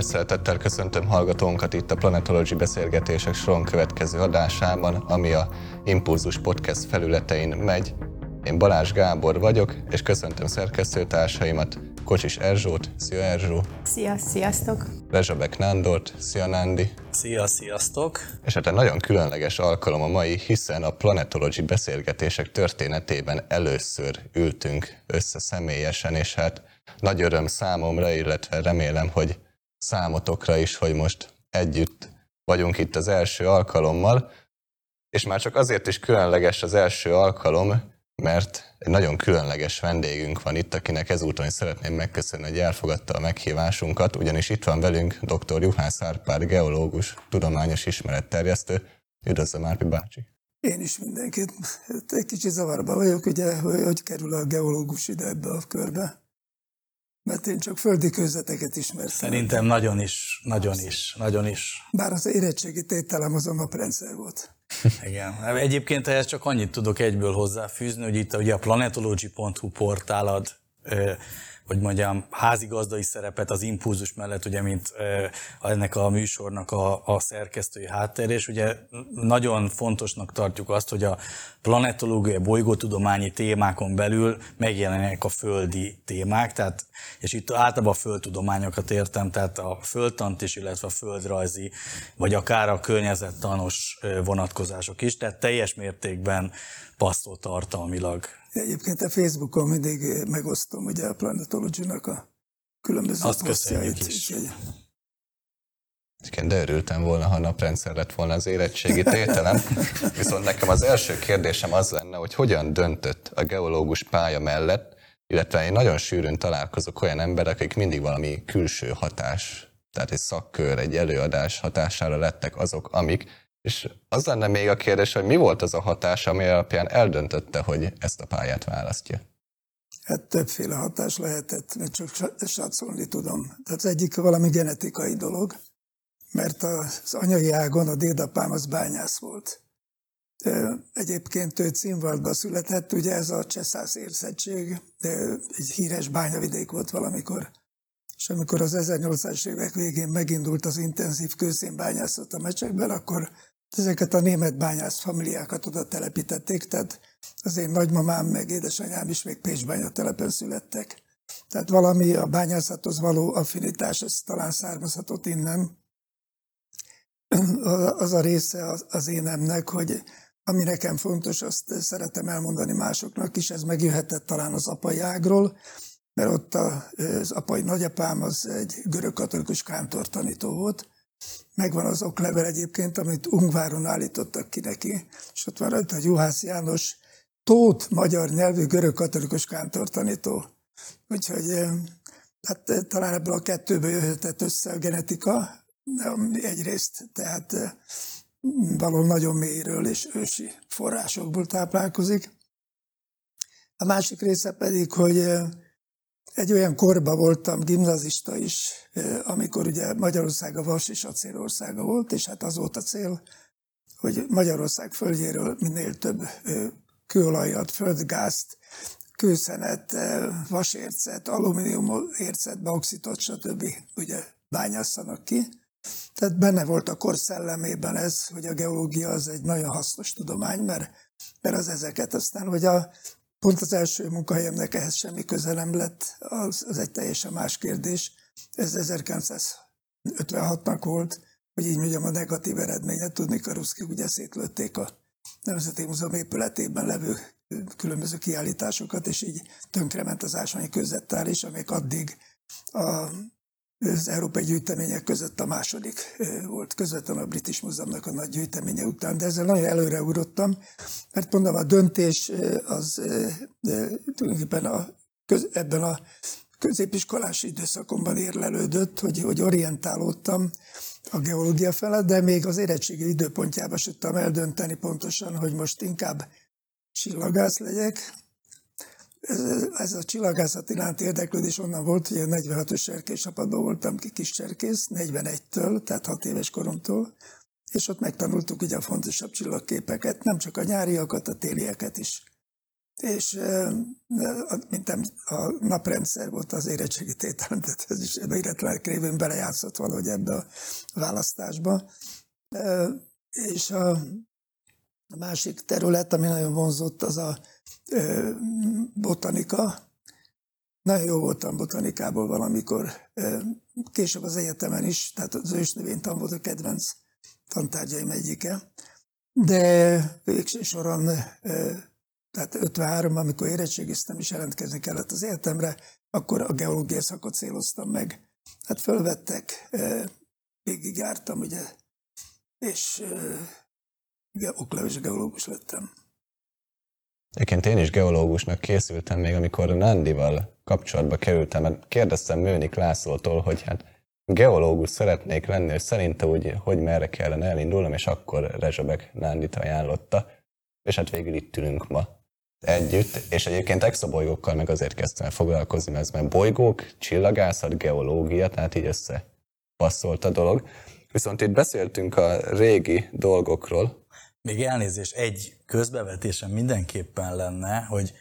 Nagy szeretettel köszöntöm hallgatónkat itt a Planetology beszélgetések soron következő adásában, ami a Impulzus Podcast felületein megy. Én Balázs Gábor vagyok, és köszöntöm szerkesztőtársaimat, Kocsis Erzsót, szia Erzsó! Szia, sziasztok! Rezsabek Nándort, szia Nándi! Szia, sziasztok! És hát egy nagyon különleges alkalom a mai, hiszen a Planetology beszélgetések történetében először ültünk össze személyesen, és hát nagy öröm számomra, illetve remélem, hogy számotokra is, hogy most együtt vagyunk itt az első alkalommal, és már csak azért is különleges az első alkalom, mert egy nagyon különleges vendégünk van itt, akinek ezúton is szeretném megköszönni, hogy elfogadta a meghívásunkat, ugyanis itt van velünk dr. Juhász Árpád, geológus, tudományos ismeretterjesztő. Üdvözlöm, Árpi bácsi! Én is mindenkit. Egy kicsit zavarba vagyok, ugye, hogy kerül a geológus ide ebbe a körbe. Mert én csak földi közveteket ismertem. Szerintem nagyon is, nagyon is, nagyon is. Bár az érettségi tételem az a naprendszer volt. Igen. Egyébként ehhez csak annyit tudok egyből hozzáfűzni, hogy itt ugye a planetology.hu portálad hogy mondjam, házigazdai szerepet az impulzus mellett, ugye, mint ennek a műsornak a, a szerkesztői háttér, és ugye nagyon fontosnak tartjuk azt, hogy a planetológiai, bolygótudományi témákon belül megjelennek a földi témák, tehát, és itt általában a földtudományokat értem, tehát a földtant is, illetve a földrajzi, vagy akár a környezettanos vonatkozások is, tehát teljes mértékben passzol tartalmilag Egyébként a Facebookon mindig megosztom ugye a Planetology-nak a különböző Azt köszönjük is. Igen, de örültem volna, ha naprendszer lett volna az érettségi tételem. Viszont nekem az első kérdésem az lenne, hogy hogyan döntött a geológus pálya mellett, illetve én nagyon sűrűn találkozok olyan emberek, akik mindig valami külső hatás, tehát egy szakkör, egy előadás hatására lettek azok, amik, és az lenne még a kérdés, hogy mi volt az a hatás, ami alapján eldöntötte, hogy ezt a pályát választja? Hát többféle hatás lehetett, mert csak satszolni tudom. Tehát az egyik valami genetikai dolog, mert az anyai ágon a dédapám az bányász volt. Egyébként ő Címvaldba született, ugye ez a Cseszház érszettség, egy híres bányavidék volt valamikor. És amikor az 1800-as évek végén megindult az intenzív kőszénbányászat a mecsekben, akkor Ezeket a német bányász familiákat oda telepítették, tehát az én nagymamám meg édesanyám is még Pécsbánya telepen születtek. Tehát valami a bányászathoz való affinitás, ez talán származhatott innen. Az a része az énemnek, hogy ami nekem fontos, azt szeretem elmondani másoknak is, ez megjöhetett talán az apai ágról, mert ott az apai nagyapám az egy görög katolikus kántortanító volt, Megvan az oklevel egyébként, amit Ungváron állítottak ki neki, és ott van rajta, Juhász János Tóth magyar nyelvű görög katolikus kántortanító. Úgyhogy hát talán ebből a kettőből jöhetett össze a genetika, egyrészt, tehát való nagyon mélyről és ősi forrásokból táplálkozik. A másik része pedig, hogy egy olyan korba voltam, gimnazista is, amikor ugye Magyarország a vas és acélországa volt, és hát az volt a cél, hogy Magyarország földjéről minél több kőolajat, földgázt, kőszenet, vasércet, alumíniumércet, bauxitot, stb. ugye bányásszanak ki. Tehát benne volt a kor szellemében ez, hogy a geológia az egy nagyon hasznos tudomány, mert, mert az ezeket aztán, hogy a Pont az első munkahelyemnek ehhez semmi közelem lett, az, az egy teljesen más kérdés. Ez 1956-nak volt, hogy így mondjam, a negatív eredményet tudni, Karuszki ugye szétlőtték a Nemzeti Múzeum épületében levő különböző kiállításokat, és így tönkrement az ásványi közvettár is, amik addig a az európai gyűjtemények között a második volt, közvetlenül a British Múzeumnak a nagy gyűjteménye után, de ezzel nagyon előre ugrottam, mert mondom, a döntés az tulajdonképpen a, ebben a középiskolás időszakomban érlelődött, hogy, hogy orientálódtam a geológia felett, de még az érettségi időpontjában tudtam eldönteni pontosan, hogy most inkább csillagász legyek, ez a csillagászat iránti érdeklődés onnan volt, hogy a 46-os serkés voltam ki kis cserkész, 41-től, tehát 6 éves koromtól, és ott megtanultuk ugye a fontosabb csillagképeket, nem csak a nyáriakat, a télieket is. és mint a naprendszer volt az érettségi tételem, tehát ez is véletlen révén belejátszott valahogy ebbe a választásba. És a másik terület, ami nagyon vonzott, az a botanika. Nagyon jó voltam botanikából valamikor, később az egyetemen is, tehát az ősnövénytan volt a kedvenc tantárgyaim egyike. De végső soron tehát 53 amikor érettségiztem és jelentkezni kellett az egyetemre, akkor a geológiai szakot céloztam meg. Hát fölvettek, végigjártam, ugye, és okleves geológus lettem. Egyébként én is geológusnak készültem még, amikor Nandival kapcsolatba kerültem, mert kérdeztem Mőnik Lászlótól, hogy hát geológus szeretnék lenni, és szerinte úgy, hogy merre kellene elindulnom, és akkor Rezsabek Nándit ajánlotta, és hát végül itt ülünk ma együtt, és egyébként exobolygókkal meg azért kezdtem foglalkozni, mert, mert bolygók, csillagászat, geológia, tehát így össze passzolt a dolog. Viszont itt beszéltünk a régi dolgokról. Még elnézés, egy közbevetésem mindenképpen lenne, hogy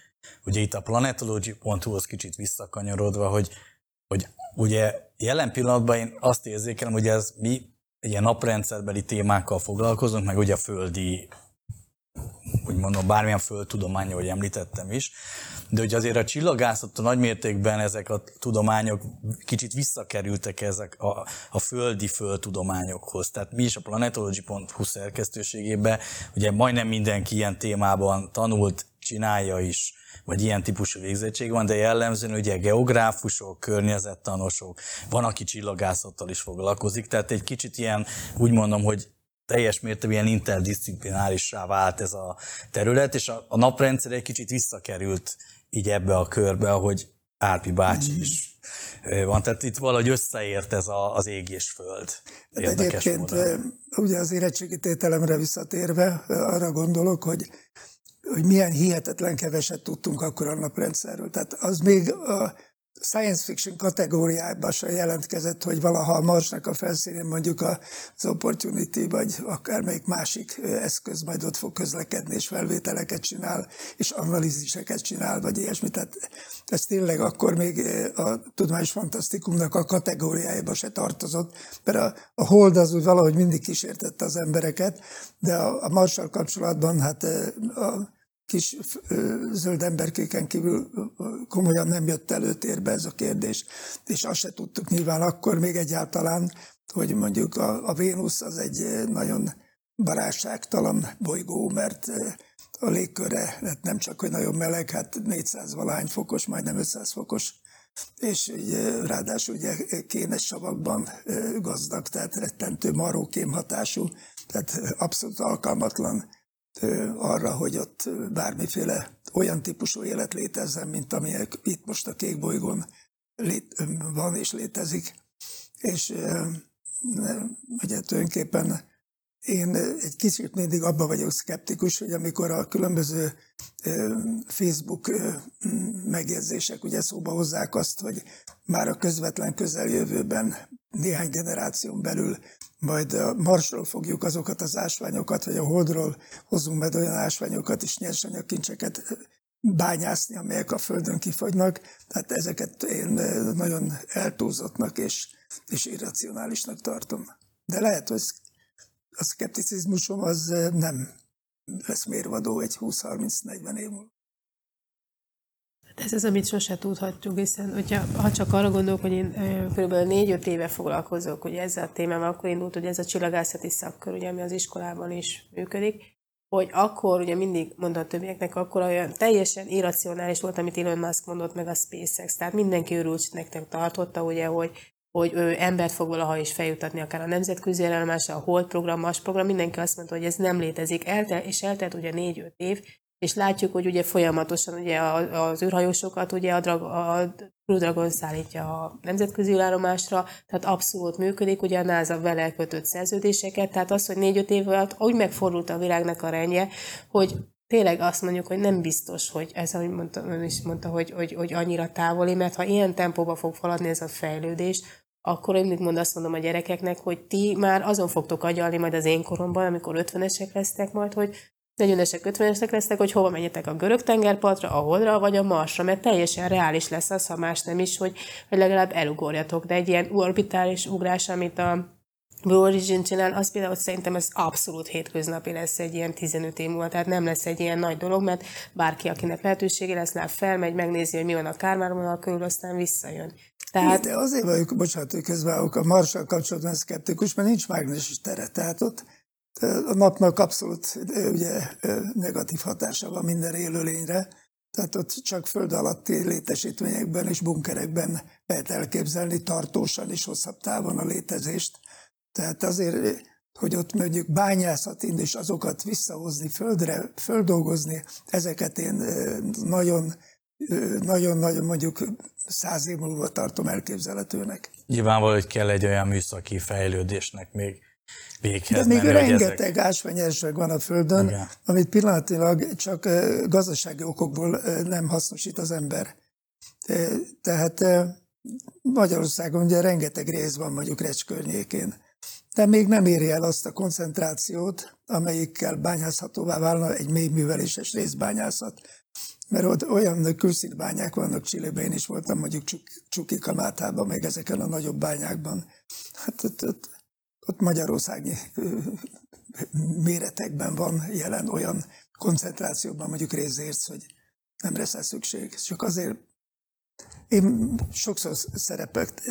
ugye itt a planetology.hu-hoz kicsit visszakanyarodva, hogy, hogy ugye jelen pillanatban én azt érzékelem, hogy ez mi ilyen naprendszerbeli témákkal foglalkozunk, meg ugye a földi úgy mondom, bármilyen földtudománya, hogy említettem is, de hogy azért a csillagászat a nagymértékben ezek a tudományok kicsit visszakerültek ezek a, a földi földtudományokhoz. Tehát mi is a planetology.hu szerkesztőségében, ugye majdnem mindenki ilyen témában tanult, csinálja is, vagy ilyen típusú végzettség van, de jellemzően ugye geográfusok, környezettanosok, van, aki csillagászattal is foglalkozik, tehát egy kicsit ilyen, úgy mondom, hogy teljes mértékben ilyen interdisziplinárisá vált ez a terület, és a, a naprendszer egy kicsit visszakerült így ebbe a körbe, ahogy Árpi bácsi mm. is van. Tehát itt valahogy összeért ez a, az ég és föld. Érdekes Egyébként módon. ugye az érettségi tételemre visszatérve arra gondolok, hogy hogy milyen hihetetlen keveset tudtunk akkor a naprendszerről. Tehát az még a, science fiction kategóriában se jelentkezett, hogy valaha a Marsnak a felszínén mondjuk az Opportunity, vagy akármelyik másik eszköz majd ott fog közlekedni, és felvételeket csinál, és analíziseket csinál, vagy ilyesmi. Tehát ez tényleg akkor még a tudományos fantasztikumnak a kategóriájába se tartozott, mert a, Hold az úgy valahogy mindig kísértette az embereket, de a, a Marssal kapcsolatban hát a, kis zöld emberkéken kívül komolyan nem jött előtérbe ez a kérdés. És azt se tudtuk nyilván akkor még egyáltalán, hogy mondjuk a, a Vénusz az egy nagyon barátságtalan bolygó, mert a légköre hát nem csak, hogy nagyon meleg, hát 400 valány fokos, majdnem 500 fokos, és ráadásul ugye kénes savakban gazdag, tehát rettentő marókém hatású, tehát abszolút alkalmatlan arra, hogy ott bármiféle olyan típusú élet létezzen, mint amelyek itt most a kék bolygón lét, van és létezik. És ugye tulajdonképpen én egy kicsit mindig abba vagyok szkeptikus, hogy amikor a különböző Facebook megjegyzések ugye szóba hozzák azt, hogy már a közvetlen közeljövőben néhány generáción belül majd a Marsról fogjuk azokat az ásványokat, vagy a Holdról hozunk meg olyan ásványokat és nyersanyagkincseket bányászni, amelyek a Földön kifagynak. Tehát ezeket én nagyon eltúlzottnak és, és irracionálisnak tartom. De lehet, hogy a szkepticizmusom az nem lesz mérvadó egy 20-30-40 év múlva. Ez az, amit sose tudhatjuk, hiszen hogyha, ha csak arra gondolok, hogy én kb. 4-5 éve foglalkozok hogy ezzel a témával, akkor indult, hogy ez a csillagászati szakkör, ugye, ami az iskolában is működik, hogy akkor ugye mindig mondta a többieknek, akkor olyan teljesen irracionális volt, amit Elon Musk mondott meg a SpaceX. Tehát mindenki örültnek tartotta, ugye, hogy hogy ő embert fog valaha is feljutatni, akár a nemzetközi állomásra, a Hold program, más program, mindenki azt mondta, hogy ez nem létezik. Eltelt, és eltelt ugye négy-öt év, és látjuk, hogy ugye folyamatosan ugye az űrhajósokat ugye a, drag, a Crew Dragon szállítja a nemzetközi állomásra, tehát abszolút működik, ugye a NASA vele kötött szerződéseket, tehát az, hogy négy-öt év alatt úgy megfordult a világnak a rendje, hogy tényleg azt mondjuk, hogy nem biztos, hogy ez, ahogy mondta, ön is mondta, hogy, hogy, hogy annyira távoli, mert ha ilyen tempóba fog faladni ez a fejlődés, akkor én mond, azt mondom a gyerekeknek, hogy ti már azon fogtok agyalni majd az én koromban, amikor 50-esek lesztek majd, hogy 40-esek, 50-esek lesznek, hogy hova menjetek a görög tengerpartra, a Holdra, vagy a Marsra, mert teljesen reális lesz az, ha más nem is, hogy, hogy legalább elugorjatok. De egy ilyen orbitális ugrás, amit a Blue Origin csinál, az például szerintem ez abszolút hétköznapi lesz egy ilyen 15 év múlva, tehát nem lesz egy ilyen nagy dolog, mert bárki, akinek lehetősége lesz, már felmegy, megnézi, hogy mi van a kármárvonal körül, aztán visszajön. Tehát... De azért vagyok, bocsánat, hogy közben a Marssal kapcsolatban szkeptikus, mert nincs mágneses tere, tehát ott a napnak abszolút ugye, negatív hatása van minden élőlényre, tehát ott csak föld alatti létesítményekben és bunkerekben lehet elképzelni tartósan és hosszabb távon a létezést. Tehát azért, hogy ott mondjuk bányászat és azokat visszahozni földre, földolgozni, ezeket én nagyon nagyon-nagyon mondjuk száz év múlva tartom elképzelhetőnek. Nyilvánvaló, hogy kell egy olyan műszaki fejlődésnek még véghez De még menni, rengeteg ezek... van a Földön, Igen. amit pillanatilag csak gazdasági okokból nem hasznosít az ember. Tehát Magyarországon ugye rengeteg rész van mondjuk Recs környékén, de még nem éri el azt a koncentrációt, amelyikkel bányászhatóvá válna egy mély műveléses részbányászat. Mert ott olyan külszínbányák vannak Csillében, én is voltam mondjuk Csuki Kamátában, meg ezeken a nagyobb bányákban. Hát ott, ott ott Magyarországi méretekben van jelen olyan koncentrációban mondjuk részérsz, hogy nem lesz szükség. Csak azért én sokszor szerepet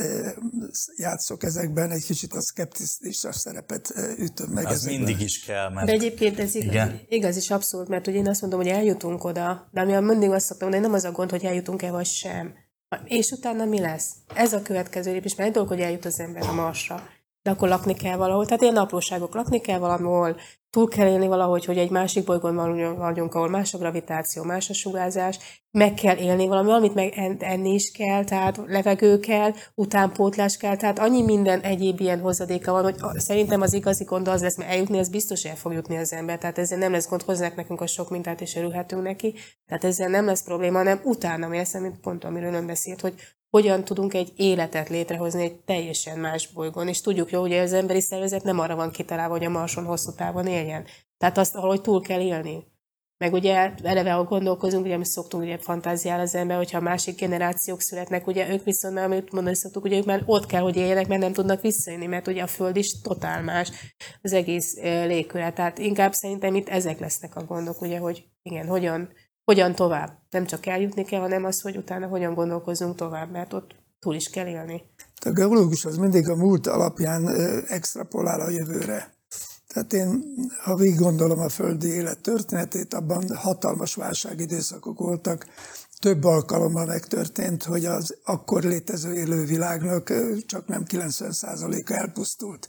játszok ezekben, egy kicsit a szkeptikus szerepet ütöm meg. Az ezekben. mindig is kell. Mert... De egyébként ez igaz, Igen? igaz is abszolút, mert ugye én azt mondom, hogy eljutunk oda, de ami mindig azt szoktam mondani, nem az a gond, hogy eljutunk-e vagy sem. És utána mi lesz? Ez a következő lépés, mert egy dolog, hogy eljut az ember a Marsra de akkor lakni kell valahol. Tehát ilyen apróságok, lakni kell valahol, túl kell élni valahogy, hogy egy másik bolygón vagyunk, ahol más a gravitáció, más a sugárzás, meg kell élni valami, valamit meg enni is kell, tehát levegő kell, utánpótlás kell, tehát annyi minden egyéb ilyen hozadéka van, hogy szerintem az igazi gond az lesz, mert eljutni, az biztos el fog jutni az ember, tehát ezzel nem lesz gond, hozzák nekünk a sok mintát, és örülhetünk neki, tehát ezzel nem lesz probléma, hanem utána mi lesz, mint pont amiről ön beszélt, hogy hogyan tudunk egy életet létrehozni egy teljesen más bolygón. És tudjuk jó, hogy az emberi szervezet nem arra van kitalálva, hogy a Marson hosszú távon éljen. Tehát azt valahogy túl kell élni. Meg ugye eleve, ahol gondolkozunk, ugye mi szoktunk ugye fantáziál az ember, hogyha másik generációk születnek, ugye ők viszont már, amit mondani szoktuk, ugye ők már ott kell, hogy éljenek, mert nem tudnak visszajönni, mert ugye a Föld is totál más az egész légköre. Tehát inkább szerintem itt ezek lesznek a gondok, ugye, hogy igen, hogyan hogyan tovább. Nem csak eljutni kell, hanem az, hogy utána hogyan gondolkozunk tovább, mert ott túl is kell élni. A geológus az mindig a múlt alapján extrapolál a jövőre. Tehát én, ha végig gondolom a földi élet történetét, abban hatalmas válságidőszakok voltak. Több alkalommal megtörtént, hogy az akkor létező élővilágnak csak nem 90%-a elpusztult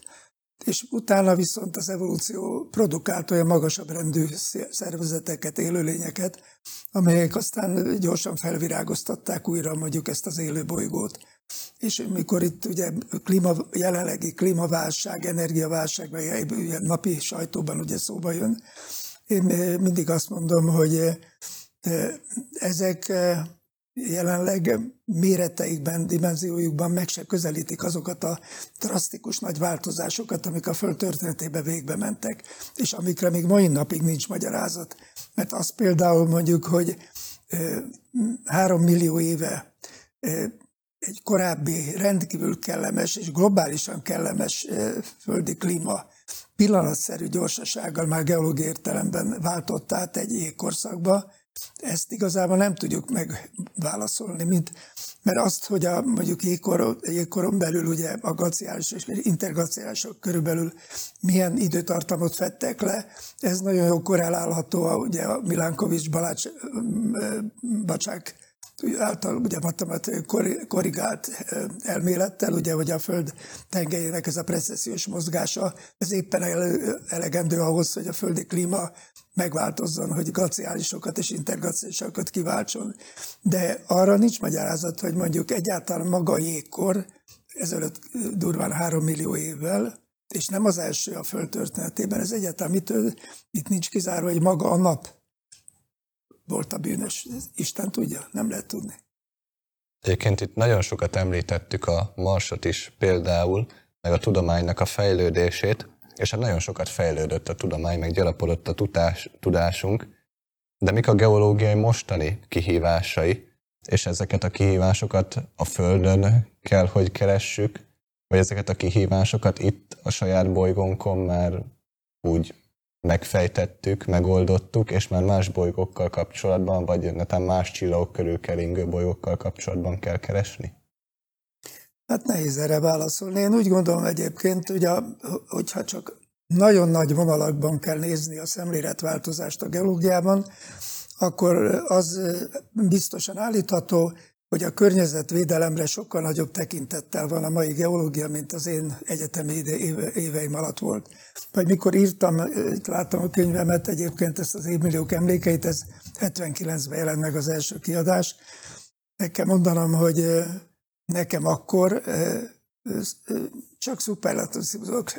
és utána viszont az evolúció produkált olyan magasabb rendű szervezeteket, élőlényeket, amelyek aztán gyorsan felvirágoztatták újra mondjuk ezt az élőbolygót. És mikor itt ugye klíma, jelenlegi klímaválság, energiaválság, meg napi sajtóban ugye szóba jön, én mindig azt mondom, hogy ezek jelenleg méreteikben, dimenziójukban meg se közelítik azokat a drasztikus nagy változásokat, amik a Föld történetében végbe mentek, és amikre még mai napig nincs magyarázat. Mert az például mondjuk, hogy három millió éve egy korábbi rendkívül kellemes és globálisan kellemes földi klíma pillanatszerű gyorsasággal már geológiai értelemben váltott át egy jégkorszakba, ezt igazából nem tudjuk megválaszolni, mint, mert azt, hogy a, mondjuk jégkor, jégkoron belül ugye a glaciális és interglaciálisok körülbelül milyen időtartamot fettek le, ez nagyon jó korrelálható a, ugye a Milánkovics Balács, Bacsák által ugye matematikai korrigált elmélettel, ugye, hogy a Föld tengelyének ez a precessziós mozgása, ez éppen elegendő ahhoz, hogy a földi klíma megváltozzon, hogy glaciálisokat és interglaciálisokat kiváltson. De arra nincs magyarázat, hogy mondjuk egyáltalán maga a jégkor, ezelőtt durván három millió évvel, és nem az első a Föld történetében, ez egyáltalán mitől, itt nincs kizárva, hogy maga a nap volt a bűnös. Isten tudja, nem lehet tudni. Egyébként itt nagyon sokat említettük a Marsot is például, meg a tudománynak a fejlődését, és hát nagyon sokat fejlődött a tudomány, meg gyarapodott a tudás, tudásunk, de mik a geológiai mostani kihívásai, és ezeket a kihívásokat a Földön kell, hogy keressük, vagy ezeket a kihívásokat itt a saját bolygónkon már úgy megfejtettük, megoldottuk, és már más bolygókkal kapcsolatban, vagy netán más csillagok körül keringő bolygókkal kapcsolatban kell keresni? Hát nehéz erre válaszolni. Én úgy gondolom egyébként, a, hogyha csak nagyon nagy vonalakban kell nézni a szemléletváltozást a geológiában, akkor az biztosan állítható, hogy a környezetvédelemre sokkal nagyobb tekintettel van a mai geológia, mint az én egyetemi éve, éveim alatt volt. Vagy mikor írtam, láttam a könyvemet, egyébként ezt az évmilliók emlékeit, ez 79-ben jelent meg az első kiadás. Kell mondanom, hogy nekem akkor csak szuperlatívusok,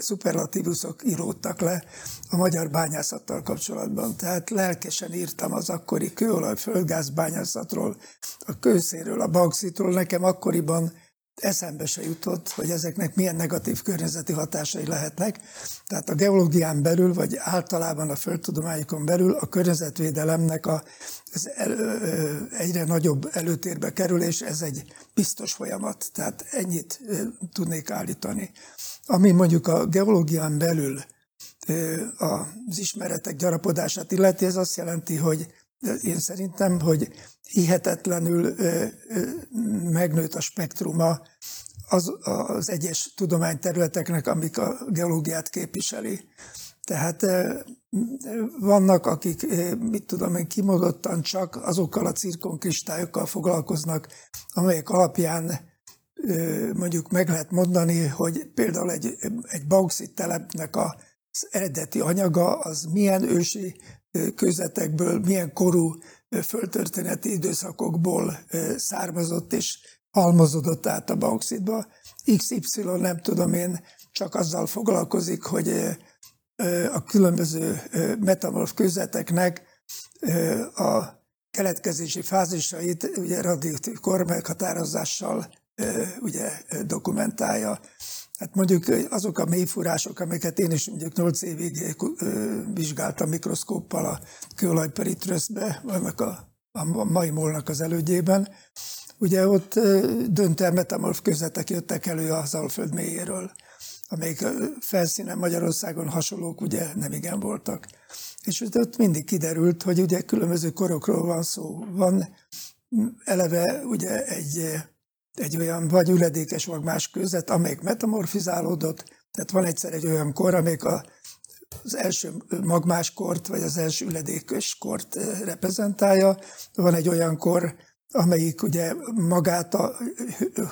szuperlatívusok íródtak le a magyar bányászattal kapcsolatban. Tehát lelkesen írtam az akkori kőolaj földgáz bányászatról, a kőszéről, a bauxitról. Nekem akkoriban eszembe se jutott, hogy ezeknek milyen negatív környezeti hatásai lehetnek. Tehát a geológián belül, vagy általában a földtudományokon belül a környezetvédelemnek a, ez el, egyre nagyobb előtérbe kerül, és ez egy biztos folyamat. Tehát ennyit tudnék állítani. Ami mondjuk a geológián belül az ismeretek gyarapodását illeti, ez azt jelenti, hogy én szerintem, hogy hihetetlenül megnőtt a spektruma az, az egyes tudományterületeknek, amik a geológiát képviseli. Tehát vannak, akik, mit tudom én, kimondottan csak azokkal a cirkonkristályokkal foglalkoznak, amelyek alapján mondjuk meg lehet mondani, hogy például egy, egy bauxit telepnek az eredeti anyaga az milyen ősi kőzetekből, milyen korú földtörténeti időszakokból származott és halmozódott át a bauxitba. XY nem tudom én, csak azzal foglalkozik, hogy a különböző metamorf kőzeteknek a keletkezési fázisait ugye radioaktív kor meghatározással ugye dokumentálja. Hát mondjuk azok a mélyfúrások, amiket én is mondjuk 8 évig vizsgáltam mikroszkóppal a kőolajperitröszbe, vannak a, a mai molnak az elődjében, ugye ott döntően metamorf közvetek jöttek elő az Alföld mélyéről, amelyik felszínen Magyarországon hasonlók ugye nem igen voltak. És ott mindig kiderült, hogy ugye különböző korokról van szó. Van eleve ugye egy egy olyan vagy üledékes magmás közet, amelyik metamorfizálódott, tehát van egyszer egy olyan kor, amelyik a, az első magmás kort, vagy az első üledékes kort eh, reprezentálja, van egy olyan kor, amelyik ugye magát a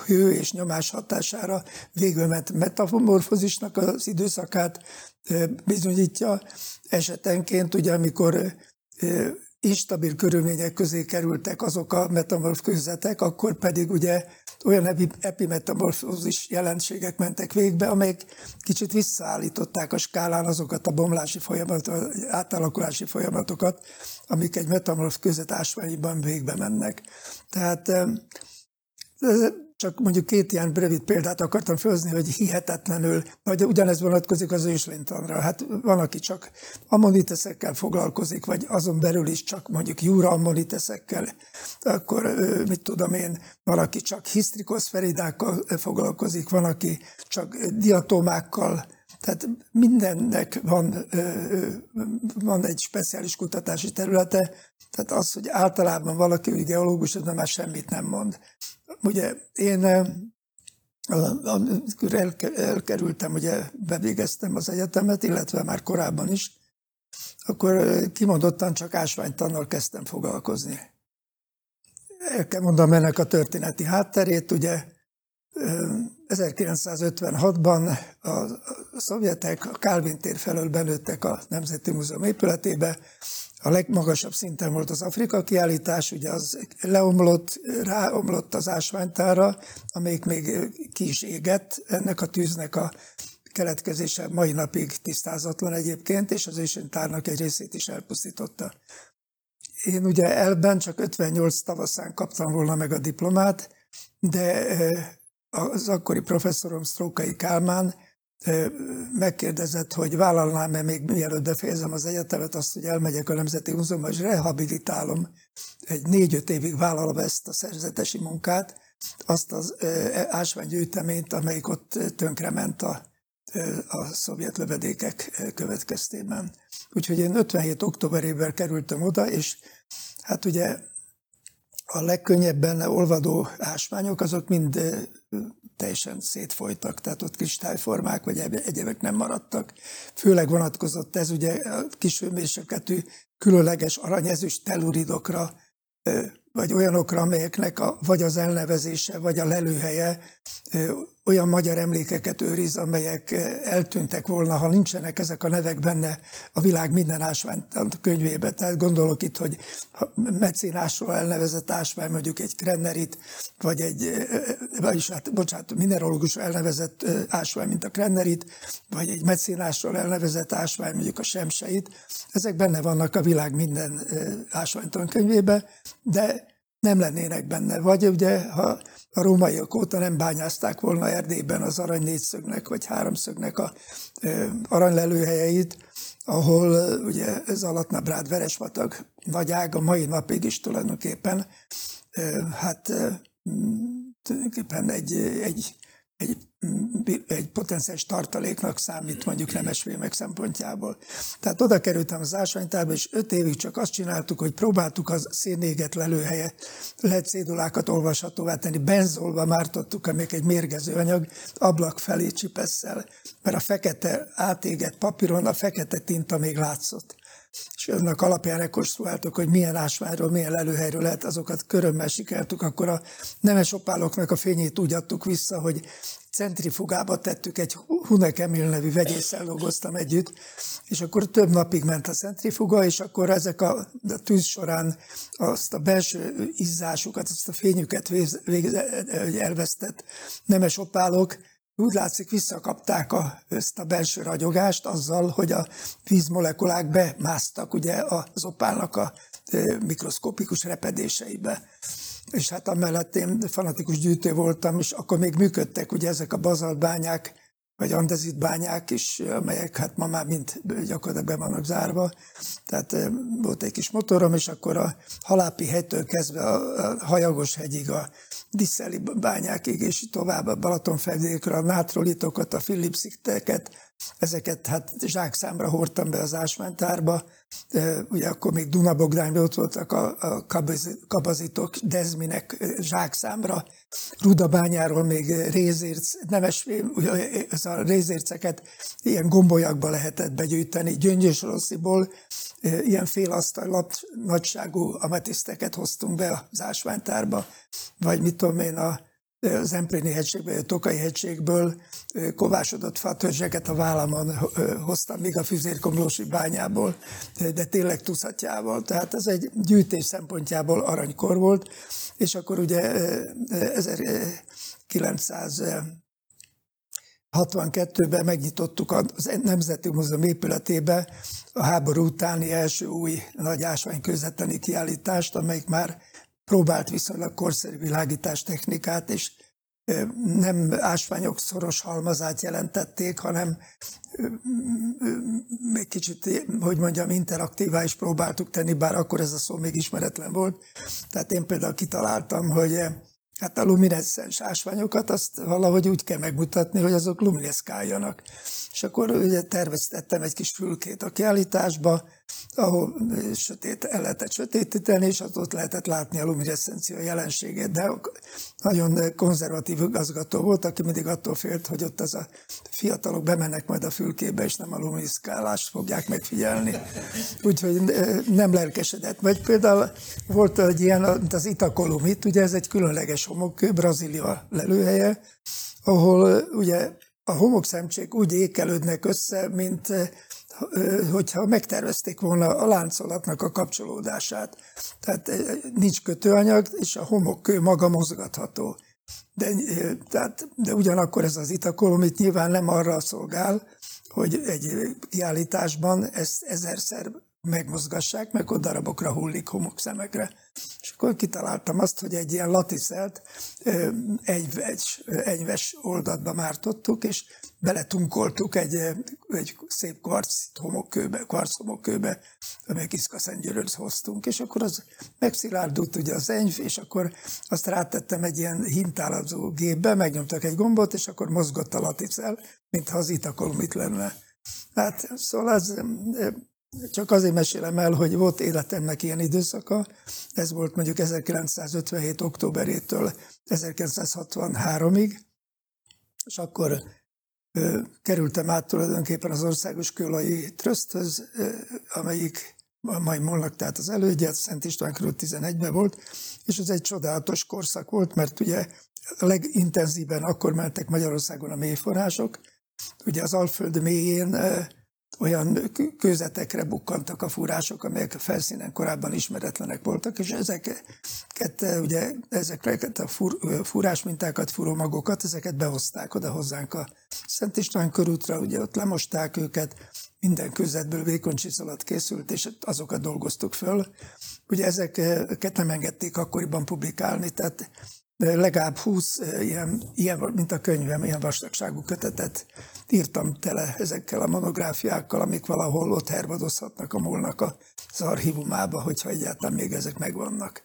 hő és nyomás hatására végül metamorfozisnak az időszakát eh, bizonyítja. Esetenként ugye, amikor eh, instabil körülmények közé kerültek azok a metamorf kőzetek, akkor pedig ugye olyan epimetamorfózis jelenségek mentek végbe, amelyek kicsit visszaállították a skálán azokat a bomlási folyamatokat, átalakulási folyamatokat, amik egy metamorf között ásványiban végbe mennek. Tehát csak mondjuk két ilyen rövid példát akartam felhozni, hogy hihetetlenül, vagy ugyanez vonatkozik az őslénytanra. Hát van, aki csak ammoniteszekkel foglalkozik, vagy azon belül is csak mondjuk júra ammoniteszekkel, akkor mit tudom én, van, aki csak hisztrikoszferidákkal foglalkozik, van, aki csak diatomákkal, tehát mindennek van, van egy speciális kutatási területe, tehát az, hogy általában valaki úgy geológus, az már semmit nem mond. Ugye én elkerültem, ugye bevégeztem az egyetemet, illetve már korábban is, akkor kimondottan csak ásványtannal kezdtem foglalkozni. El kell mondanom ennek a történeti hátterét, ugye 1956-ban a szovjetek a Kálvin tér felől benőttek a Nemzeti Múzeum épületébe, a legmagasabb szinten volt az Afrika kiállítás, ugye az leomlott, ráomlott az ásványtára, amelyik még ki is égett. Ennek a tűznek a keletkezése mai napig tisztázatlan egyébként, és az ősénytárnak egy részét is elpusztította. Én ugye elben csak 58 tavaszán kaptam volna meg a diplomát, de az akkori professzorom Sztrókai Kálmán megkérdezett, hogy vállalnám-e még mielőtt befejezem az egyetemet azt, hogy elmegyek a Nemzeti Múzeumban, és rehabilitálom, egy négy-öt évig vállalom ezt a szerzetesi munkát, azt az ásványgyűjteményt, amelyik ott tönkrement a, a szovjet lövedékek következtében. Úgyhogy én 57. októberében kerültem oda, és hát ugye a legkönnyebben olvadó ásványok, azok mind teljesen szétfolytak, tehát ott kristályformák vagy egyébek nem maradtak. Főleg vonatkozott ez ugye a kis hőmérsékletű különleges aranyezős teluridokra, vagy olyanokra, amelyeknek a, vagy az elnevezése, vagy a lelőhelye olyan magyar emlékeket őriz, amelyek eltűntek volna, ha nincsenek ezek a nevek benne a világ minden ásványt könyvébe. Tehát gondolok itt, hogy mecénásról elnevezett ásvány, mondjuk egy krennerit, vagy egy, vagyis hát, bocsánat, mineralógusról elnevezett ásvány, mint a krennerit, vagy egy mecénásról elnevezett ásvány, mondjuk a semseit. Ezek benne vannak a világ minden ásványtankönyvébe, de nem lennének benne. Vagy ugye, ha a rómaiak óta nem bányázták volna Erdélyben az arany négyszögnek vagy háromszögnek a aranylelőhelyeit, ahol ugye ez alatt Nabrád Veresvatag nagy ág a mai napig is tulajdonképpen hát tulajdonképpen egy, egy egy, egy potenciális tartaléknak számít mondjuk nemesvémek szempontjából. Tehát oda kerültem az ásványtárba, és öt évig csak azt csináltuk, hogy próbáltuk az szénéget lelőhelye, lehet cédulákat olvashatóvá tenni, benzolva mártottuk, amelyek egy mérgező anyag, ablak felé csipesszel, mert a fekete átégett papíron a fekete tinta még látszott és önnek alapján rekonstruáltuk, hogy milyen ásványról, milyen lelőhelyről lehet, azokat körömmel sikertük, akkor a nemes opáloknak a fényét úgy adtuk vissza, hogy centrifugába tettük, egy Hunek Emil nevű vegyésszel dolgoztam együtt, és akkor több napig ment a centrifuga, és akkor ezek a, a tűz során azt a belső izzásukat, azt a fényüket vég, vég, elvesztett nemes opálok úgy látszik, visszakapták a, ezt a belső ragyogást azzal, hogy a vízmolekulák bemásztak ugye az opálnak a mikroszkopikus repedéseibe. És hát amellett én fanatikus gyűjtő voltam, és akkor még működtek ugye ezek a bazaltbányák, vagy andezitbányák is, amelyek hát ma már mind gyakorlatilag be vannak zárva. Tehát volt egy kis motorom, és akkor a Halápi hegytől kezdve a Hajagos hegyig, a Diszeli bányákig, és tovább a Balatonfelvidékre, a nátrolitokat, a Philipszikteket, ezeket hát zsákszámra hordtam be az ásványtárba. Ugye akkor még Dunabogdányban ott voltak a, a kabazitok, Dezminek zsákszámra. Rudabányáról még rézérc, nemes, ugye a rézérceket ilyen gombolyakba lehetett begyűjteni. Gyöngyösrossziból ilyen fél asztal nagyságú ametiszteket hoztunk be az ásványtárba, vagy mit tudom én, a az Empréni hegységből, Tokai hegységből kovásodott fatörzseket a vállamon hoztam, még a füzérkomlósi bányából, de tényleg tuszatjával. Tehát ez egy gyűjtés szempontjából aranykor volt, és akkor ugye 1962-ben megnyitottuk a Nemzeti Múzeum épületébe a háború utáni első új nagy ásványkőzeteni kiállítást, amelyik már próbált viszonylag korszerű világítás technikát, és nem ásványok szoros halmazát jelentették, hanem még kicsit, hogy mondjam, interaktívá is próbáltuk tenni, bár akkor ez a szó még ismeretlen volt. Tehát én például kitaláltam, hogy hát a lumineszcens ásványokat azt valahogy úgy kell megmutatni, hogy azok lumineszkáljanak. És akkor ugye terveztettem egy kis fülkét a kiállításba, ahol sötét, el lehetett sötétíteni, és ott lehetett látni a luminescencia jelenségét. De nagyon konzervatív igazgató volt, aki mindig attól félt, hogy ott az a fiatalok bemennek majd a fülkébe, és nem a lumiszkálást fogják megfigyelni. Úgyhogy nem lelkesedett. Vagy például volt egy ilyen, mint az Itakolumit, ugye ez egy különleges homokkő, Brazília lelőhelye, ahol ugye a homokszemcsék úgy ékelődnek össze, mint hogyha megtervezték volna a láncolatnak a kapcsolódását. Tehát nincs kötőanyag, és a homokkő maga mozgatható. De, tehát, de ugyanakkor ez az itakolomit nyilván nem arra szolgál, hogy egy kiállításban ezt ezerszer megmozgassák, meg ott darabokra hullik homokszemekre. És akkor kitaláltam azt, hogy egy ilyen latiszelt egyves, egyves oldatba mártottuk, és beletunkoltuk egy, egy szép kvarc homokkőbe, kvarc homokkőbe, amelyek iszkaszentgyörőt hoztunk, és akkor az megszilárdult ugye az enyv, és akkor azt rátettem egy ilyen hintálazó gépbe, megnyomtak egy gombot, és akkor mozgott a laticel, mintha az itakolum itt lenne. Hát szóval ez csak azért mesélem el, hogy volt életemnek ilyen időszaka. Ez volt mondjuk 1957. októberétől 1963-ig, és akkor ö, kerültem át tulajdonképpen az Országos Kőolai Tröszthöz, amelyik mai molnak, tehát az elődje, Szent István körül 11-ben volt, és ez egy csodálatos korszak volt, mert ugye a legintenzíven akkor mentek Magyarországon a mélyforrások, ugye az Alföld mélyén olyan kőzetekre bukkantak a fúrások, amelyek a felszínen korábban ismeretlenek voltak, és ezeket, ugye, ezeket a fur, fúrásmintákat, fúrómagokat, ezeket behozták oda hozzánk a Szent István körútra, ugye ott lemosták őket, minden kőzetből vékony csiszolat készült, és azokat dolgoztuk föl. Ugye ezeket nem engedték akkoriban publikálni, tehát legalább 20 ilyen, ilyen, mint a könyvem, ilyen vastagságú kötetet írtam tele ezekkel a monográfiákkal, amik valahol ott hervadozhatnak a molnak az archívumába, hogyha egyáltalán még ezek megvannak.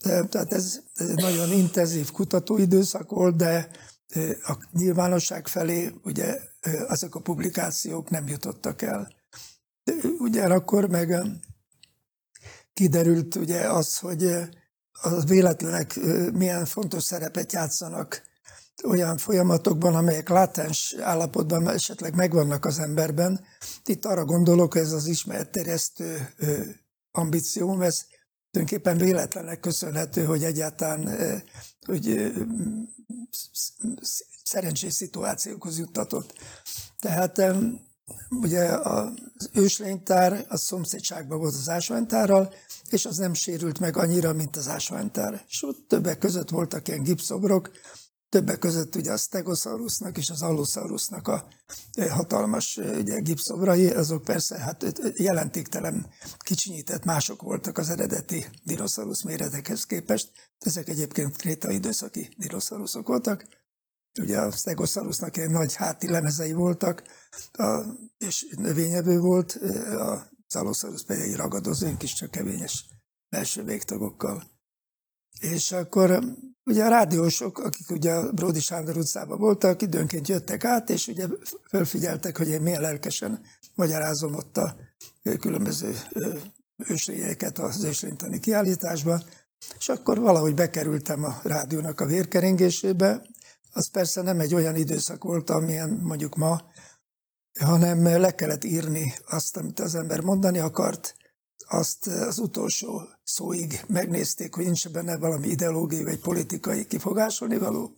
Tehát ez, ez egy nagyon intenzív kutatóidőszak volt, de a nyilvánosság felé ugye azok a publikációk nem jutottak el. De ugyanakkor meg kiderült ugye az, hogy a véletlenek milyen fontos szerepet játszanak olyan folyamatokban, amelyek látens állapotban esetleg megvannak az emberben. Itt arra gondolok, hogy ez az ismeretterjesztő ambícióm, ez tulajdonképpen véletlenek köszönhető, hogy egyáltalán hogy szerencsés szituációkhoz juttatott. Tehát ugye az őslénytár a szomszédságban volt az ásványtárral, és az nem sérült meg annyira, mint az ásványtár. És ott többek között voltak ilyen gipszobrok, többek között ugye a Stegosaurusnak és az Allosaurusnak a hatalmas ugye, gipszobrai, azok persze hát jelentéktelen kicsinyített mások voltak az eredeti dinoszaurusz méretekhez képest. Ezek egyébként kréta időszaki dinoszauruszok voltak. Ugye a Stegosaurusnak egy nagy háti lemezei voltak, a, és növényevő volt, a Allosaurus pedig egy ragadozó, kis csak kevényes belső végtagokkal. És akkor ugye a rádiósok, akik ugye a Bródi Sándor utcában voltak, időnként jöttek át, és ugye felfigyeltek, hogy én milyen lelkesen magyarázom ott a különböző őslényeket az őslénytani kiállításban, és akkor valahogy bekerültem a rádiónak a vérkeringésébe. Az persze nem egy olyan időszak volt, amilyen mondjuk ma, hanem le kellett írni azt, amit az ember mondani akart, azt az utolsó szóig megnézték, hogy nincs benne valami ideológiai vagy politikai kifogásolni való,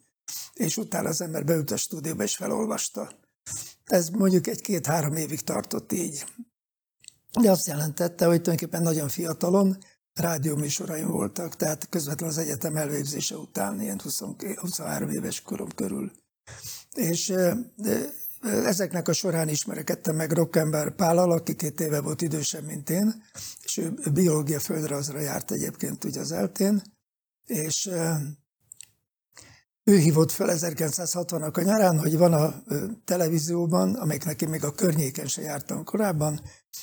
és utána az ember beült a stúdióba és felolvasta. Ez mondjuk egy-két-három évig tartott így. De azt jelentette, hogy tulajdonképpen nagyon fiatalon rádióműsoraim voltak, tehát közvetlenül az egyetem elvégzése után, ilyen 20, 23 éves korom körül. És Ezeknek a során ismerekedtem meg Rockember Pállal, aki két éve volt idősebb, mint én, és ő biológia földrajzra járt egyébként ugye az eltén, és ő hívott fel 1960-nak a nyarán, hogy van a televízióban, amelyiknek én még a környéken se jártam korábban,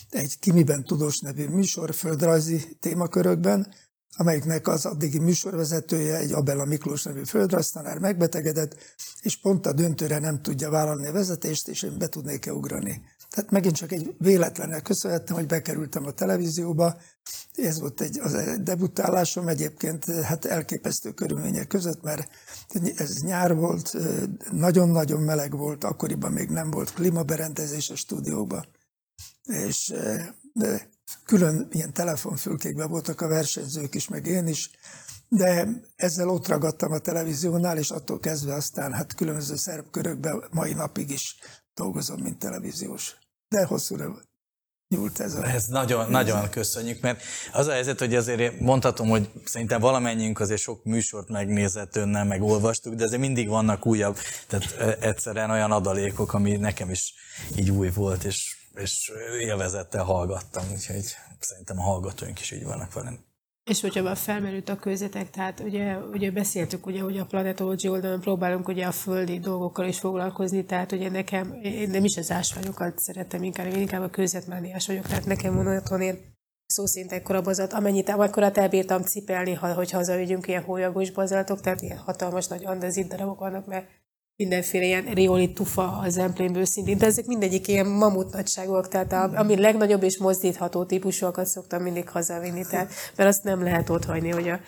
egy Kimiben Tudós nevű műsor földrajzi témakörökben, amelyiknek az addigi műsorvezetője, egy Abella Miklós nevű földrajztanár megbetegedett, és pont a döntőre nem tudja vállalni a vezetést, és én be tudnék-e ugrani. Tehát megint csak egy véletlenül köszönhettem, hogy bekerültem a televízióba. Ez volt egy az debutálásom egyébként, hát elképesztő körülmények között, mert ez nyár volt, nagyon-nagyon meleg volt, akkoriban még nem volt klímaberendezés a stúdióban. És külön ilyen telefonfülkékben voltak a versenyzők is, meg én is, de ezzel ott ragadtam a televíziónál, és attól kezdve aztán hát különböző szerepkörökben mai napig is dolgozom, mint televíziós. De hosszúra nyúlt ez a... Ez nagyon, nagyon köszönjük, mert az a helyzet, hogy azért mondhatom, hogy szerintem valamennyiünk azért sok műsort megnézett önnel, meg olvastuk, de azért mindig vannak újabb, tehát egyszerűen olyan adalékok, ami nekem is így új volt, és és élvezettel hallgattam, úgyhogy szerintem a hallgatóink is így vannak velem. És hogyha már felmerült a közvetek, tehát ugye, ugye beszéltük, ugye, hogy a Planetology oldalon próbálunk ugye a földi dolgokkal is foglalkozni, tehát ugye nekem, én nem is az ásványokat szeretem, inkább, én inkább a közvetmániás vagyok, tehát nekem monoton én szó szerint ekkora bazalt, amennyit amekkorát elbírtam cipelni, ha, hogy hazavigyünk ilyen hólyagos bazaltok, tehát ilyen hatalmas nagy andezit darabok vannak, mert mindenféle ilyen rioli tufa az emplénből szintén, de ezek mindegyik ilyen mamut nagyságúak, tehát a, ami legnagyobb és mozdítható típusúakat szoktam mindig hazavinni, tehát, mert azt nem lehet ott hagyni, hogy a,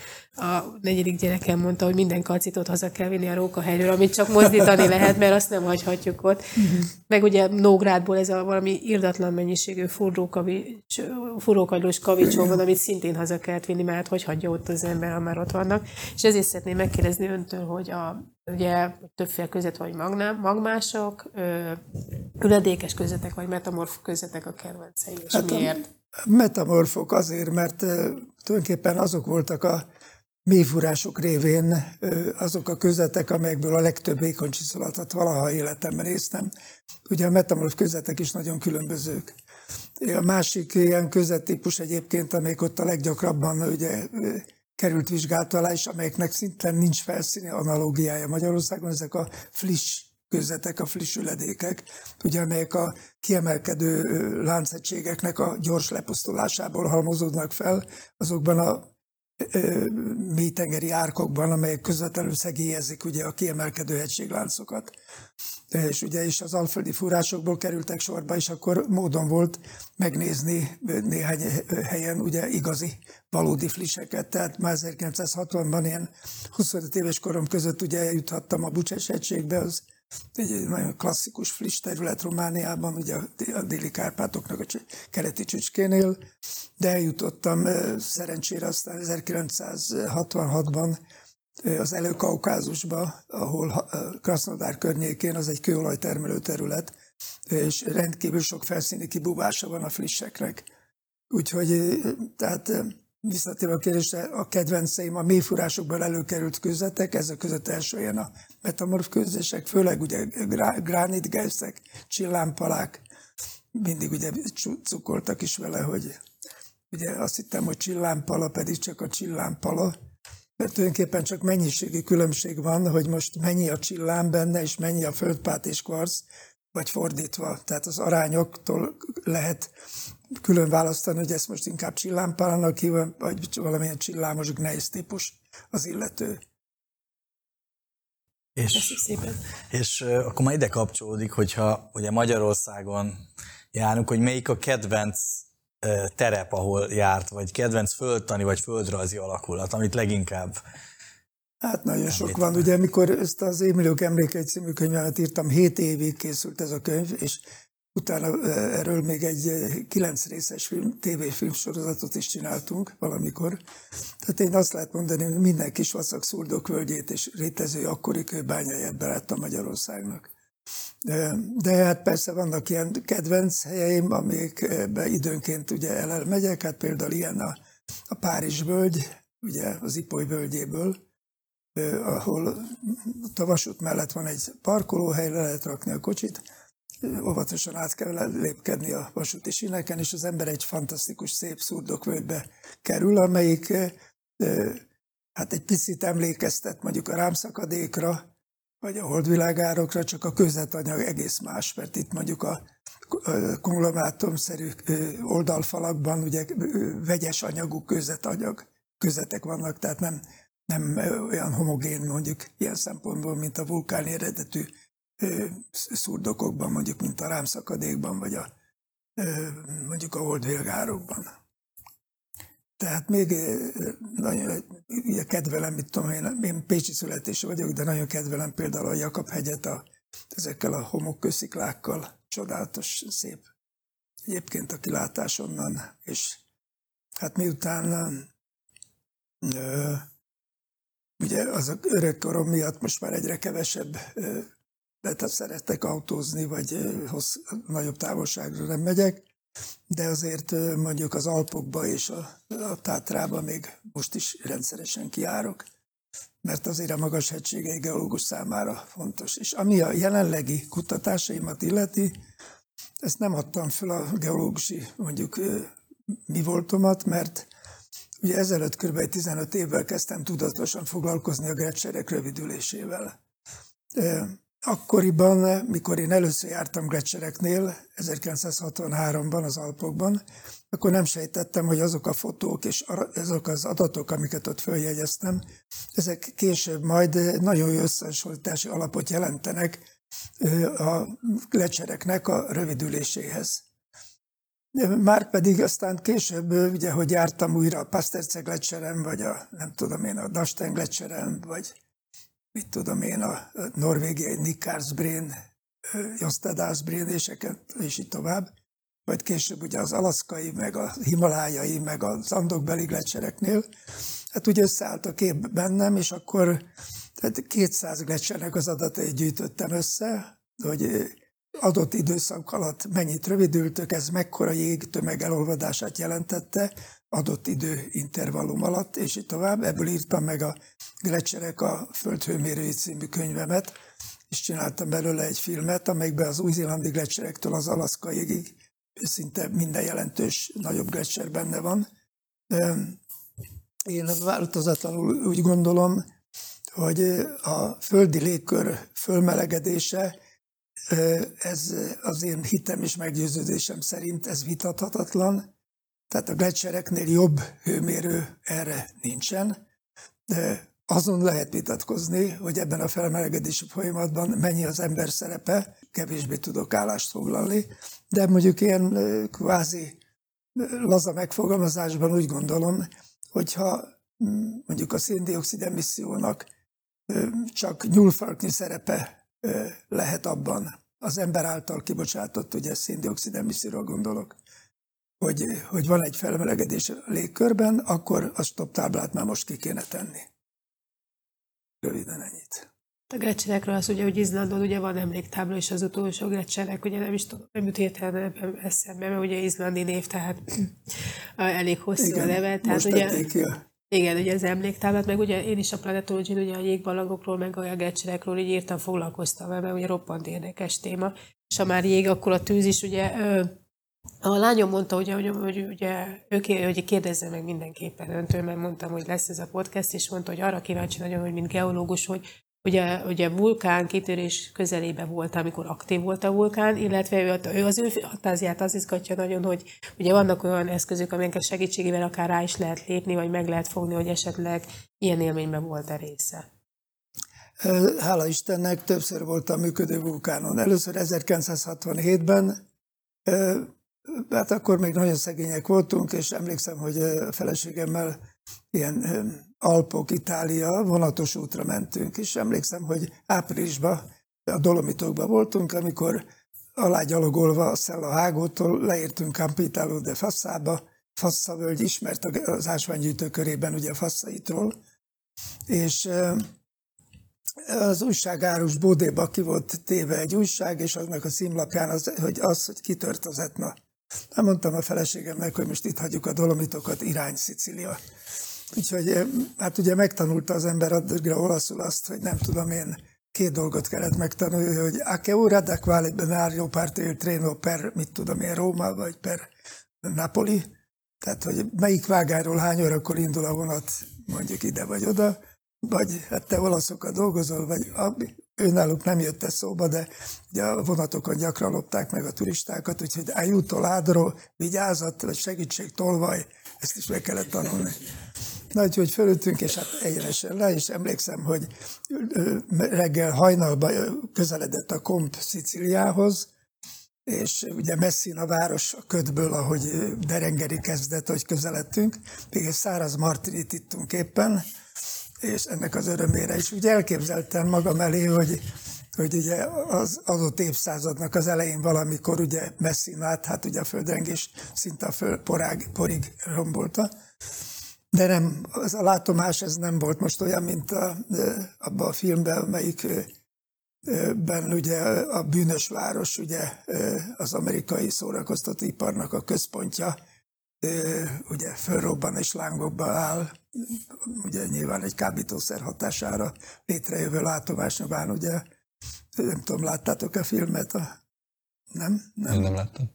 a negyedik gyerekem mondta, hogy minden kalcitot haza kell vinni a rókahelyről, amit csak mozdítani lehet, mert azt nem hagyhatjuk ott. Uh-huh. Meg ugye Nógrádból ez a valami irdatlan mennyiségű furrókavics, furrókagylós kavicsó van, amit szintén haza kellett vinni, mert hogy hagyja ott az ember, ha már ott vannak. És ezért szeretném megkérdezni öntől, hogy a ugye többféle között vagy magnám, magmások, üledékes közöttek vagy metamorf közöttek a kedvencei, és hát miért? Metamorfok azért, mert tulajdonképpen azok voltak a mélyfúrások révén azok a közetek, amelyekből a legtöbb vékonycsiszolatot valaha életemben néztem. Ugye a metamorf közetek is nagyon különbözők. A másik ilyen közettípus egyébként, amelyik ott a leggyakrabban ugye, került vizsgálata alá, és amelyeknek szinte nincs felszíni analógiája Magyarországon, ezek a friss közetek, a friss üledékek, ugye, amelyek a kiemelkedő láncegységeknek a gyors lepusztulásából halmozódnak fel, azokban a mélytengeri árkokban, amelyek közvetlenül szegélyezik ugye a kiemelkedő hegységláncokat. És ugye is az alföldi fúrásokból kerültek sorba, és akkor módon volt megnézni néhány helyen ugye igazi, valódi fliseket. Tehát már 1960-ban ilyen 25 éves korom között ugye eljuthattam a Bucses hegységbe, az egy nagyon klasszikus friss terület Romániában, ugye a déli Kárpátoknak a keleti csücskénél, de eljutottam szerencsére aztán 1966-ban az előkaukázusba, ahol Krasznodár környékén az egy kőolajtermelő terület, és rendkívül sok felszíni kibúvása van a flisseknek. Úgyhogy tehát visszatérve a kérdésre, a kedvenceim a mélyfúrásokból előkerült közetek, ezek között első ilyen a metamorf közések, főleg ugye gránitgejszek, csillámpalák, mindig ugye cukoltak is vele, hogy ugye azt hittem, hogy csillámpala, pedig csak a csillámpala, mert tulajdonképpen csak mennyiségi különbség van, hogy most mennyi a csillám benne, és mennyi a földpát és kvarc, vagy fordítva. Tehát az arányoktól lehet külön választani, hogy ezt most inkább csillámpálának hívom, vagy valamilyen csillámos gneisz típus az illető. És, és akkor már ide kapcsolódik, hogyha ugye Magyarországon járunk, hogy melyik a kedvenc terep, ahol járt, vagy kedvenc földtani, vagy földrajzi alakulat, amit leginkább Hát nagyon sok van. Ugye, amikor ezt az Émiliók emlékeit című könyvemet írtam, 7 évig készült ez a könyv, és utána erről még egy kilenc részes film, tévéfilm sorozatot is csináltunk valamikor. Tehát én azt lehet mondani, hogy minden kis vacak szurdok völgyét és rétező akkori lett a Magyarországnak. De, de hát persze vannak ilyen kedvenc helyeim, amikbe időnként ugye elmegyek, hát például ilyen a, a Párizs völgy, ugye az Ipoly völgyéből, ahol a vasút mellett van egy parkolóhely, le lehet rakni a kocsit, óvatosan át kell lépkedni a vasúti síneken, és az ember egy fantasztikus, szép szurdokvölgybe kerül, amelyik hát egy picit emlékeztet mondjuk a rámszakadékra, vagy a holdvilágárokra, csak a közvetanyag egész más, mert itt mondjuk a konglomátumszerű oldalfalakban ugye vegyes anyagú közvetanyag közetek vannak, tehát nem nem olyan homogén mondjuk ilyen szempontból, mint a vulkáni eredetű szurdokokban, mondjuk, mint a rámszakadékban, vagy a, mondjuk a holdvélgárokban. Tehát még nagyon ugye kedvelem, mit tudom én, én pécsi születésű vagyok, de nagyon kedvelem például a Jakab hegyet a, ezekkel a homokkősziklákkal, csodálatos, szép egyébként a kilátás onnan, és hát miután Ugye az öreg korom miatt most már egyre kevesebb lehet szerettek autózni, vagy hossz, nagyobb távolságra nem megyek, de azért mondjuk az Alpokba és a, a Tátrába még most is rendszeresen kiárok, mert azért a magas hegység egy geológus számára fontos. És ami a jelenlegi kutatásaimat illeti, ezt nem adtam fel a geológusi mondjuk mi voltomat, mert ugye ezelőtt kb. 15 évvel kezdtem tudatosan foglalkozni a grecserek rövidülésével. Akkoriban, mikor én először jártam gletsereknél, 1963-ban az Alpokban, akkor nem sejtettem, hogy azok a fotók és azok az adatok, amiket ott följegyeztem, ezek később majd nagyon jó összehasonlítási alapot jelentenek a gletsereknek a rövidüléséhez. Már pedig aztán később, ugye, hogy jártam újra a Pasterce gletserem, vagy a, nem tudom én, a Dasten gletserem, vagy mit tudom én, a norvégiai Nikkarsbrén, Jostedásbrénéseket, és így tovább. Vagy később ugye az alaszkai, meg a himalájai, meg az andokbeli gletsereknél. Hát ugye összeállt a kép bennem, és akkor tehát 200 gletsernek az adatait gyűjtöttem össze, hogy adott időszak alatt mennyit rövidültök, ez mekkora jégtömeg elolvadását jelentette adott időintervallum alatt, és így tovább. Ebből írtam meg a Gletszerek a földhőmérői című könyvemet, és csináltam belőle egy filmet, amelyben az új-zélandi gletszerektől az alaszkaigig szinte minden jelentős nagyobb gletszer benne van. Én változatlanul úgy gondolom, hogy a földi légkör fölmelegedése ez az én hitem és meggyőződésem szerint ez vitathatatlan, tehát a gletsereknél jobb hőmérő erre nincsen, de azon lehet vitatkozni, hogy ebben a felmelegedési folyamatban mennyi az ember szerepe, kevésbé tudok állást foglalni, de mondjuk ilyen kvázi laza megfogalmazásban úgy gondolom, hogyha mondjuk a széndiokszid emissziónak csak nyúlfarknyi szerepe lehet abban, az ember által kibocsátott, ugye széndiokszid emisszióra gondolok, hogy, hogy van egy felmelegedés a légkörben, akkor a stop táblát már most ki kéne tenni. Röviden ennyit. A grecserekről az ugye, hogy Izlandon ugye van emléktábla, és az utolsó grecserek, ugye nem is tudom, nem jut értelme eszembe, mert ugye izlandi név, tehát elég hosszú Igen, a neve. Tehát most ugye, ki a igen, ugye az emléktáblat, meg ugye én is a planetology ugye a jégbalagokról, meg a gecserekről így írtam, foglalkoztam mert ugye roppant érdekes téma. És ha már jég, akkor a tűz is ugye a lányom mondta, hogy, hogy, hogy ugye, ő hogy kérdezze meg mindenképpen öntől, mert mondtam, hogy lesz ez a podcast, és mondta, hogy arra kíváncsi nagyon, hogy mint geológus, hogy ugye, ugye vulkán kitörés közelébe volt, amikor aktív volt a vulkán, illetve ő, ő az ő fantáziát az izgatja nagyon, hogy ugye vannak olyan eszközök, amelyek segítségével akár rá is lehet lépni, vagy meg lehet fogni, hogy esetleg ilyen élményben volt a része. Hála Istennek többször voltam működő vulkánon. Először 1967-ben, hát akkor még nagyon szegények voltunk, és emlékszem, hogy a feleségemmel ilyen Alpok, Itália, vonatos útra mentünk, és emlékszem, hogy áprilisban a Dolomitokban voltunk, amikor alágyalogolva a Szella Hágótól leértünk Campitalo de Fasszába, Fassa völgy ismert az ásványgyűjtő körében ugye a Fassaitról, és az újságárus Bódéba ki volt téve egy újság, és aznak a címlapján az, hogy az, hogy kitört az etna. Nem mondtam a feleségemnek, hogy most itt hagyjuk a dolomitokat, irány Szicília. Úgyhogy eh, hát ugye megtanulta az ember addigra olaszul azt, hogy nem tudom én, két dolgot kellett megtanulni, hogy a che ora da quale benario parte il treno per, mit tudom én, Róma, vagy per Napoli, tehát hogy melyik vágáról hány órakor indul a vonat mondjuk ide vagy oda, vagy hát te olaszokkal dolgozol, vagy náluk nem jött ez szóba, de ugye a vonatokon gyakran lopták meg a turistákat, úgyhogy aiuto ladro, vigyázat, vagy segítség, tolvaj, ezt is meg kellett tanulni. Na, úgyhogy fölültünk, és hát egyenesen le, és emlékszem, hogy reggel hajnalban közeledett a komp Sziciliához, és ugye a város a ködből, ahogy derengeri kezdett, hogy közeledtünk, még egy száraz martinit ittunk éppen, és ennek az örömére is. Úgy elképzeltem magam elé, hogy, hogy ugye az adott évszázadnak az elején valamikor ugye Messinát, hát ugye a földrengés szinte a föld porág, porig rombolta, de nem, az a látomás ez nem volt most olyan, mint a, abban a filmben, amelyik ben ugye a bűnös város, ugye az amerikai szórakoztatóiparnak a központja, ugye fölrobban és lángokba áll, ugye nyilván egy kábítószer hatására létrejövő látomás nyilván, ugye nem tudom, láttátok a filmet, a Nem? Nem, Én nem láttam.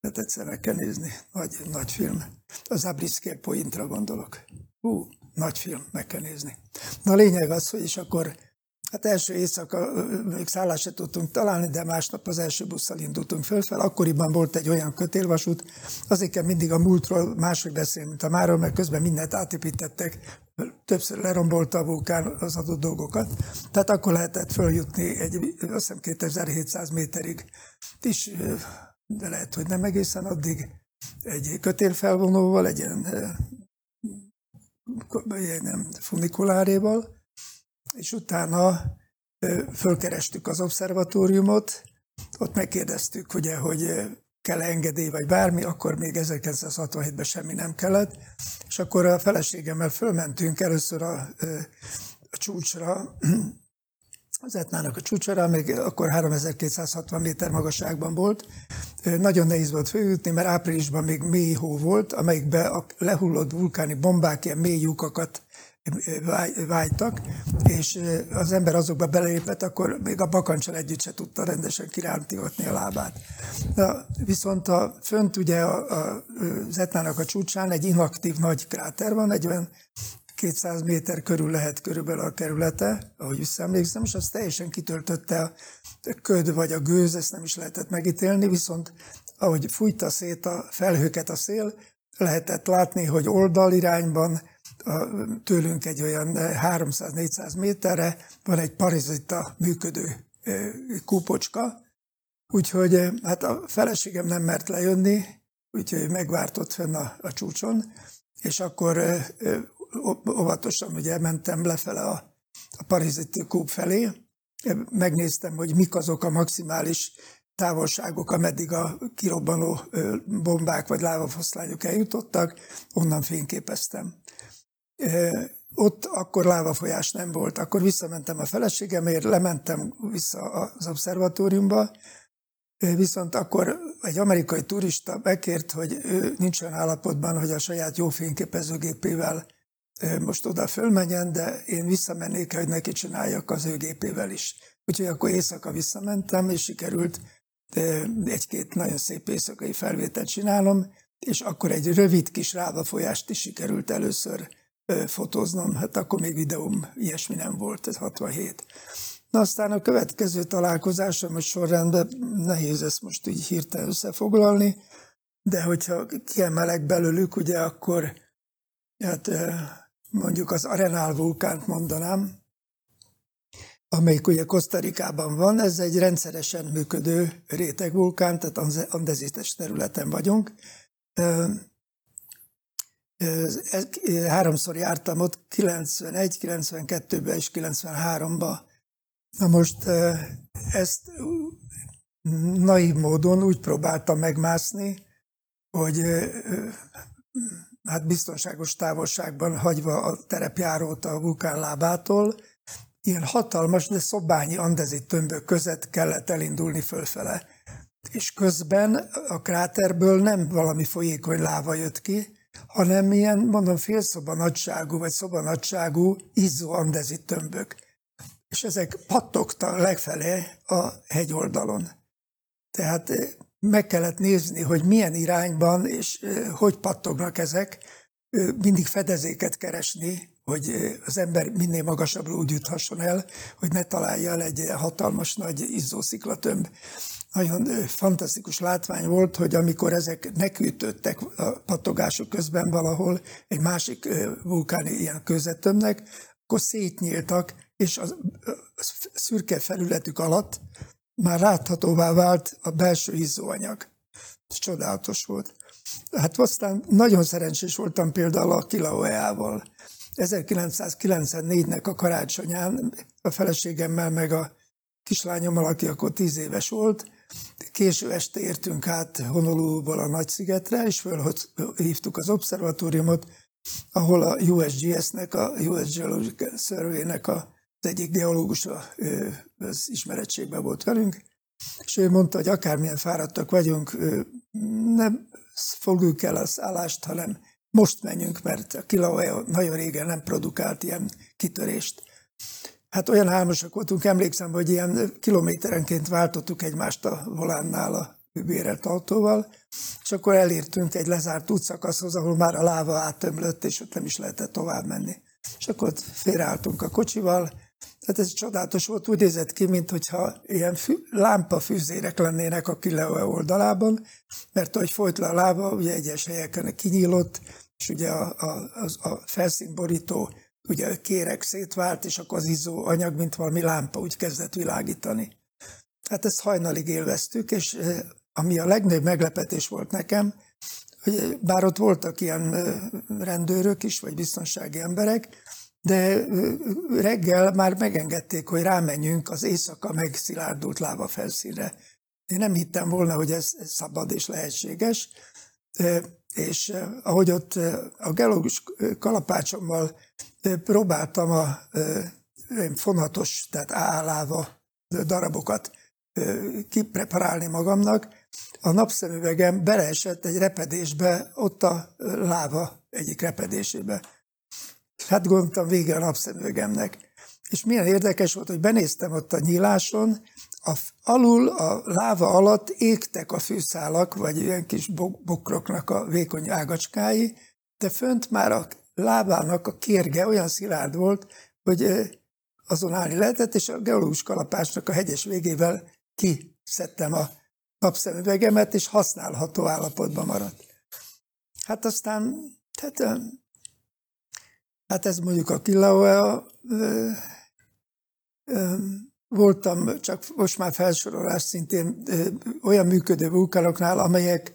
Tehát egyszer meg kell nézni. Nagy, nagy film. Az Abriszké Pointra gondolok. Hú, nagy film, meg kell nézni. Na a lényeg az, hogy és akkor Hát első éjszaka még szállást se tudtunk találni, de másnap az első busszal indultunk fölfel. Akkoriban volt egy olyan kötélvasút, azért kell mindig a múltról máshogy beszélni, mint a máról, mert közben mindent átépítettek, többször lerombolta a vulkán az adott dolgokat. Tehát akkor lehetett följutni egy, azt hiszem 2700 méterig is, de lehet, hogy nem egészen addig, egy kötélfelvonóval, egy ilyen, ilyen funikuláréval, és utána fölkerestük az obszervatóriumot, ott megkérdeztük, ugye, hogy kell engedély vagy bármi, akkor még 1967-ben semmi nem kellett, és akkor a feleségemmel fölmentünk először a, a csúcsra, az Etnának a csúcsára, még akkor 3260 méter magasságban volt. Nagyon nehéz volt följutni, mert áprilisban még mély hó volt, amelyikbe a lehullott vulkáni bombák ilyen mély lyukakat vágytak, és az ember azokba belépett, akkor még a bakancsal együtt se tudta rendesen kirántigatni a lábát. Na, viszont a, fönt ugye a, a, az Etnának a csúcsán egy inaktív nagy kráter van, egy olyan 200 méter körül lehet körülbelül a kerülete, ahogy visszaemlékszem, és az teljesen kitöltötte a köd vagy a gőz, ezt nem is lehetett megítélni, viszont ahogy fújta szét a felhőket a szél, lehetett látni, hogy oldalirányban a, tőlünk egy olyan 300-400 méterre van egy parizita működő kúpocska, úgyhogy hát a feleségem nem mert lejönni, úgyhogy megvártott fenn a, a csúcson, és akkor óvatosan ugye mentem lefele a, a pariziti kúp felé, megnéztem, hogy mik azok a maximális távolságok, ameddig a kirobbanó bombák vagy lávafoszlányok eljutottak, onnan fényképeztem. Ott akkor lávafolyás nem volt. Akkor visszamentem a feleségemért, lementem vissza az obszervatóriumba, viszont akkor egy amerikai turista bekért, hogy ő nincs olyan állapotban, hogy a saját jó fényképezőgépével most oda fölmenjen, de én visszamennék, hogy neki csináljak az ő gépével is. Úgyhogy akkor éjszaka visszamentem, és sikerült egy-két nagyon szép éjszakai felvételt csinálom, és akkor egy rövid kis rávafolyást is sikerült először fotóznom, hát akkor még videóm ilyesmi nem volt, ez 67. Na aztán a következő találkozásom, most sorrendben nehéz ezt most így hirtelen összefoglalni, de hogyha kiemelek belőlük, ugye akkor hát mondjuk az Arenál vulkánt mondanám, amelyik ugye Kosztarikában van, ez egy rendszeresen működő rétegvulkán, tehát andezites területen vagyunk. Háromszor jártam ott, 91, 92-ben és 93-ban. Na most ezt naív módon úgy próbáltam megmászni, hogy hát biztonságos távolságban hagyva a terepjárót a vulkán lábától, ilyen hatalmas, de szobányi andezit tömbök között kellett elindulni fölfele. És közben a kráterből nem valami folyékony láva jött ki, hanem ilyen, mondom, félszoba nagyságú, vagy szoba nagyságú izzó andezit tömbök. És ezek pattogtak legfelé a hegyoldalon. Tehát eh, meg kellett nézni, hogy milyen irányban és eh, hogy pattognak ezek, mindig fedezéket keresni, hogy az ember minél magasabbra úgy juthasson el, hogy ne találja el egy hatalmas nagy izzósziklatömb. Nagyon fantasztikus látvány volt, hogy amikor ezek nekütöttek a patogások közben valahol egy másik vulkáni ilyen közetömnek, akkor szétnyíltak, és a szürke felületük alatt már láthatóvá vált a belső izzóanyag. Ez csodálatos volt. Hát aztán nagyon szerencsés voltam például a Kilaueával. 1994-nek a karácsonyán a feleségemmel meg a kislányommal, aki akkor tíz éves volt, késő este értünk át Honoluluból a Nagyszigetre, és fölhívtuk az obszervatóriumot, ahol a USGS-nek, a US Geological Survey-nek az egyik geológusa az ismerettségben volt velünk, és ő mondta, hogy akármilyen fáradtak vagyunk, nem fogjuk el az állást, hanem most menjünk, mert a Kilauea nagyon régen nem produkált ilyen kitörést. Hát olyan álmosak voltunk, emlékszem, hogy ilyen kilométerenként váltottuk egymást a volánnál a bérelt autóval, és akkor elértünk egy lezárt útszakaszhoz, ahol már a láva átömlött, és ott nem is lehetett tovább menni. És akkor ott félreálltunk a kocsival, tehát ez csodálatos volt, úgy nézett ki, mintha ilyen fű, lámpafűzérek lennének a Kileo oldalában, mert ahogy folyt le a lába, ugye egyes helyeken kinyílott, és ugye a, a, a, a felszínborító ugye kérek szétvált, és akkor az izzó anyag, mint valami lámpa úgy kezdett világítani. Hát ezt hajnalig élveztük, és ami a legnagyobb meglepetés volt nekem, hogy bár ott voltak ilyen rendőrök is, vagy biztonsági emberek, de reggel már megengedték, hogy rámenjünk az éjszaka megszilárdult láva felszínre. Én nem hittem volna, hogy ez szabad és lehetséges, és ahogy ott a geológus kalapácsommal próbáltam a fonatos, tehát álláva darabokat kipreparálni magamnak, a napszemüvegem beleesett egy repedésbe, ott a láva egyik repedésébe. Hát gondoltam, vége a napszemüvegemnek. És milyen érdekes volt, hogy benéztem ott a nyíláson, a, alul, a láva alatt égtek a fűszálak, vagy ilyen kis bokroknak a vékony ágacskái, de fönt már a lábának a kérge olyan szilárd volt, hogy azon állni lehetett, és a geológus kalapásnak a hegyes végével kiszedtem a napszemüvegemet, és használható állapotban maradt. Hát aztán, tehát, hát ez mondjuk a Kilauea, voltam csak most már felsorolás szintén olyan működő vulkánoknál, amelyek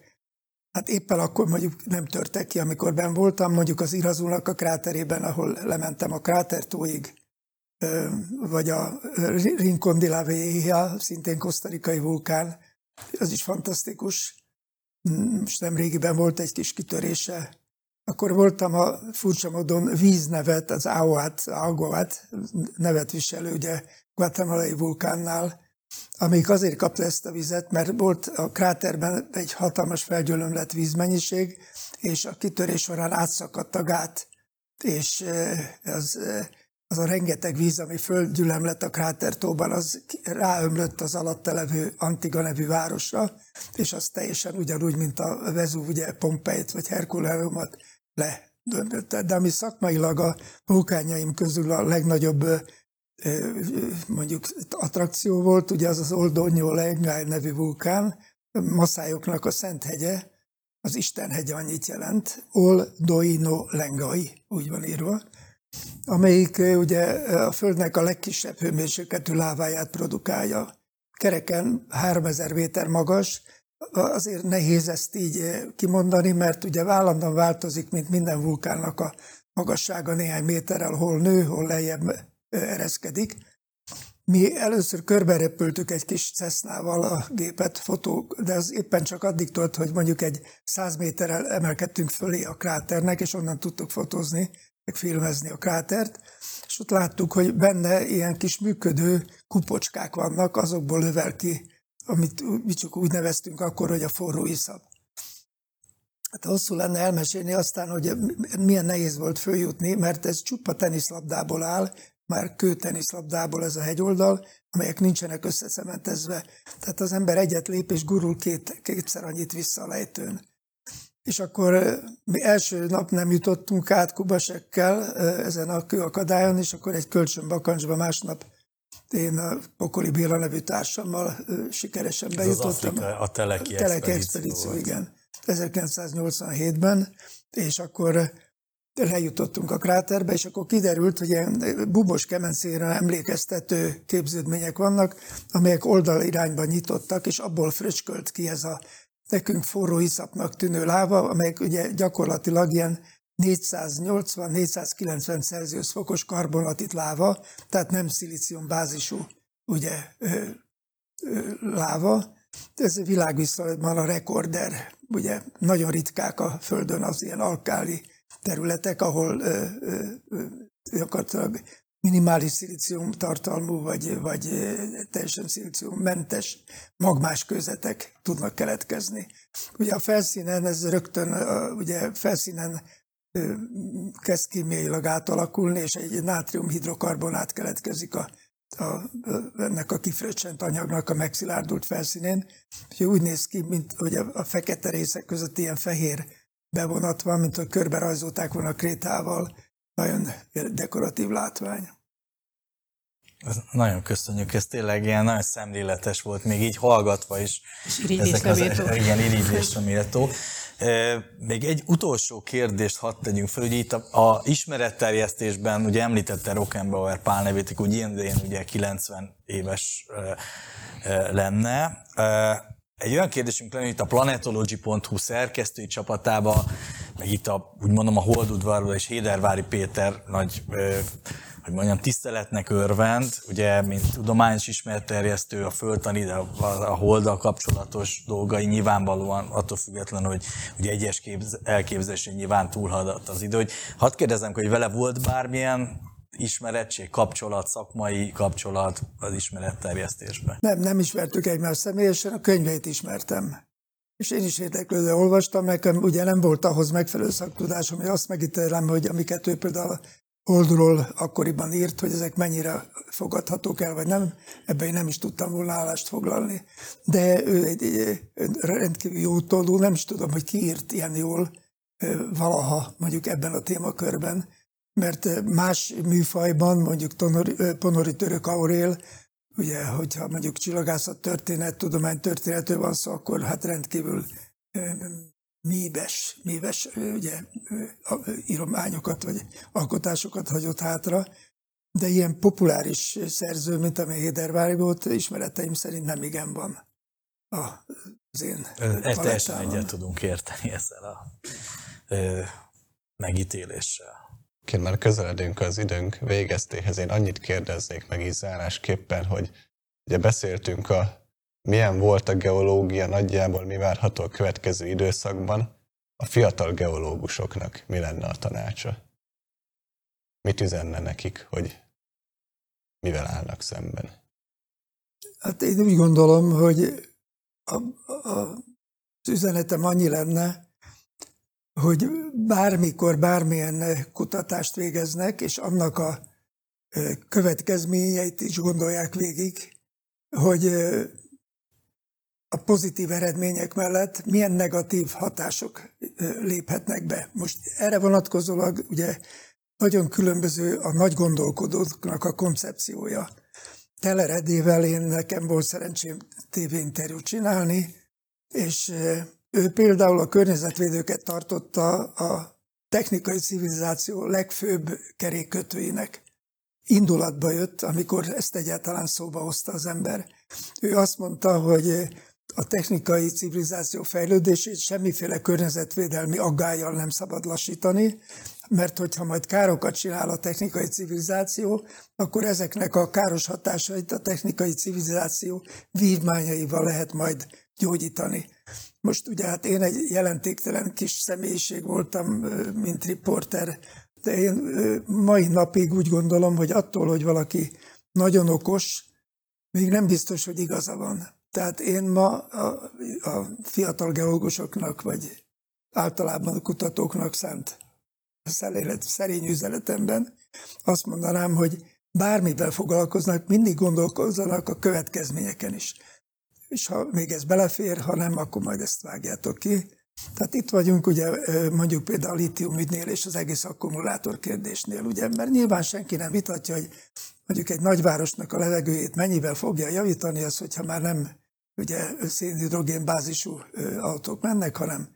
hát éppen akkor mondjuk nem törtek ki, amikor ben voltam, mondjuk az Irazulnak a kráterében, ahol lementem a krátertóig, vagy a Rincon de la Vieja, szintén kosztarikai vulkán, az is fantasztikus. Most nem régiben volt egy kis kitörése. Akkor voltam a furcsa módon víznevet, az Aguat, Aguat nevet viselő, ugye Guatemalai vulkánnál, amelyik azért kapta ezt a vizet, mert volt a kráterben egy hatalmas felgyőlömlett vízmennyiség, és a kitörés során átszakadt a gát, és az az a rengeteg víz, ami földgyülemlett a krátertóban, az ráömlött az alatta levő Antiga nevű városra, és az teljesen ugyanúgy, mint a Vezú, ugye Pompeit vagy Herkuleumot ledöntött. De ami szakmailag a vulkányaim közül a legnagyobb mondjuk attrakció volt, ugye az az Oldonyó Lengály nevű vulkán, Maszájoknak a Szent hegye, az Isten hegye annyit jelent, Oldoino Lengai, úgy van írva, amelyik ugye a Földnek a legkisebb hőmérsékletű láváját produkálja. Kereken 3000 méter magas, azért nehéz ezt így kimondani, mert ugye állandóan változik, mint minden vulkánnak a magassága néhány méterrel, hol nő, hol lejjebb ereszkedik. Mi először körbe repültük egy kis Cessnával a gépet, fotó, de az éppen csak addig tolt, hogy mondjuk egy 100 méterrel emelkedtünk fölé a kráternek, és onnan tudtuk fotózni filmezni a krátert, és ott láttuk, hogy benne ilyen kis működő kupocskák vannak, azokból lövel ki, amit mi csak úgy neveztünk akkor, hogy a forró iszap. Hát hosszú lenne elmesélni aztán, hogy milyen nehéz volt följutni, mert ez csupa teniszlabdából áll, már kőteniszlabdából ez a hegyoldal, amelyek nincsenek összeszementezve. Tehát az ember egyet lép, és gurul két, kétszer annyit vissza a lejtőn. És akkor mi első nap nem jutottunk át Kubasekkel ezen a kőakadályon, és akkor egy kölcsön bakancsba másnap én a Pokoli Béla nevű társammal sikeresen bejutottam. Az Afrika, a Teleki, Teleki expedíció, igen. 1987-ben, és akkor lejutottunk a kráterbe, és akkor kiderült, hogy ilyen bubos kemencére emlékeztető képződmények vannak, amelyek oldalirányban nyitottak, és abból fröcskölt ki ez a nekünk forró iszapnak tűnő láva, amelyek ugye gyakorlatilag ilyen 480-490 Celsius fokos karbonatit láva, tehát nem szilícium bázisú ugye, ö, ö, láva. Ez világviszonylatban a rekorder. Ugye nagyon ritkák a Földön az ilyen alkáli területek, ahol gyakorlatilag minimális szilícium tartalmú, vagy, vagy teljesen szilíciummentes magmás közetek tudnak keletkezni. Ugye a felszínen ez rögtön, ugye felszínen kezd kémiailag átalakulni, és egy nátriumhidrokarbonát keletkezik a, a, ennek a kifröccsent anyagnak a megszilárdult felszínén. Úgyhogy úgy néz ki, mint hogy a, a fekete részek között ilyen fehér bevonat van, mint hogy körbe rajzolták volna krétával. Nagyon dekoratív látvány. Nagyon köszönjük, ez tényleg ilyen nagyon szemléletes volt, még így hallgatva is. És ezek az, Igen, irigylésre méltó. Még egy utolsó kérdést hadd tegyünk fel, ugye itt a, a ismeretterjesztésben ugye említette Rockenbauer Pál nevét, hogy ilyen ugye 90 éves lenne. Egy olyan kérdésünk lenne, itt a planetology.hu szerkesztői csapatába, meg itt a, úgy mondom, a Holdudvarról és Hédervári Péter nagy hogy mondjam, tiszteletnek örvend, ugye, mint tudományos ismeretterjesztő, a földtani, de a, a holddal kapcsolatos dolgai nyilvánvalóan attól függetlenül, hogy ugye egyes képz, elképzelésén nyilván túlhadott az idő. Hogy hadd kérdezem, hogy vele volt bármilyen ismeretség, kapcsolat, szakmai kapcsolat az ismeretterjesztésben? Nem, nem ismertük egymást személyesen, a könyveit ismertem. És én is érdeklődve olvastam, nekem ugye nem volt ahhoz megfelelő szaktudásom, hogy azt megítélem, hogy amiket ő például oldalról akkoriban írt, hogy ezek mennyire fogadhatók el, vagy nem. Ebben én nem is tudtam volna állást foglalni. De ő egy, egy rendkívül jó toldó, nem is tudom, hogy ki írt ilyen jól valaha mondjuk ebben a témakörben, mert más műfajban, mondjuk Tonori, Ponori Török Aurél, ugye, hogyha mondjuk csillagászat történet, tudomány történetről van szó, akkor hát rendkívül míves, míves ugye, írományokat vagy alkotásokat hagyott hátra, de ilyen populáris szerző, mint amely Hédervári volt, ismereteim szerint nem igen van az én e, Teljesen egyet tudunk érteni ezzel a ö, megítéléssel. Én már közeledünk az időnk végeztéhez. Én annyit kérdeznék meg így zárásképpen, hogy ugye beszéltünk a milyen volt a geológia nagyjából, mi várható a következő időszakban, a fiatal geológusoknak mi lenne a tanácsa? Mit üzenne nekik, hogy mivel állnak szemben? Hát én úgy gondolom, hogy a, a, az üzenetem annyi lenne, hogy bármikor bármilyen kutatást végeznek, és annak a következményeit is gondolják végig, hogy a pozitív eredmények mellett milyen negatív hatások léphetnek be. Most erre vonatkozólag ugye nagyon különböző a nagy gondolkodóknak a koncepciója. Teller Edével én nekem volt szerencsém tévéinterjút csinálni, és ő például a környezetvédőket tartotta a technikai civilizáció legfőbb kerékkötőinek. Indulatba jött, amikor ezt egyáltalán szóba hozta az ember. Ő azt mondta, hogy a technikai civilizáció fejlődését semmiféle környezetvédelmi aggájjal nem szabad lassítani, mert hogyha majd károkat csinál a technikai civilizáció, akkor ezeknek a káros hatásait a technikai civilizáció vívmányaival lehet majd gyógyítani. Most ugye hát én egy jelentéktelen kis személyiség voltam, mint riporter, de én mai napig úgy gondolom, hogy attól, hogy valaki nagyon okos, még nem biztos, hogy igaza van. Tehát én ma a, a fiatal geológusoknak, vagy általában a kutatóknak szánt szelélet, szerény üzletemben azt mondanám, hogy bármivel foglalkoznak, mindig gondolkozzanak a következményeken is. És ha még ez belefér, ha nem, akkor majd ezt vágjátok ki. Tehát itt vagyunk ugye mondjuk például a litium ügynél és az egész akkumulátor kérdésnél, ugye, mert nyilván senki nem vitatja, hogy mondjuk egy nagyvárosnak a levegőjét mennyivel fogja javítani, az, hogyha már nem ugye szénhidrogén bázisú autók mennek, hanem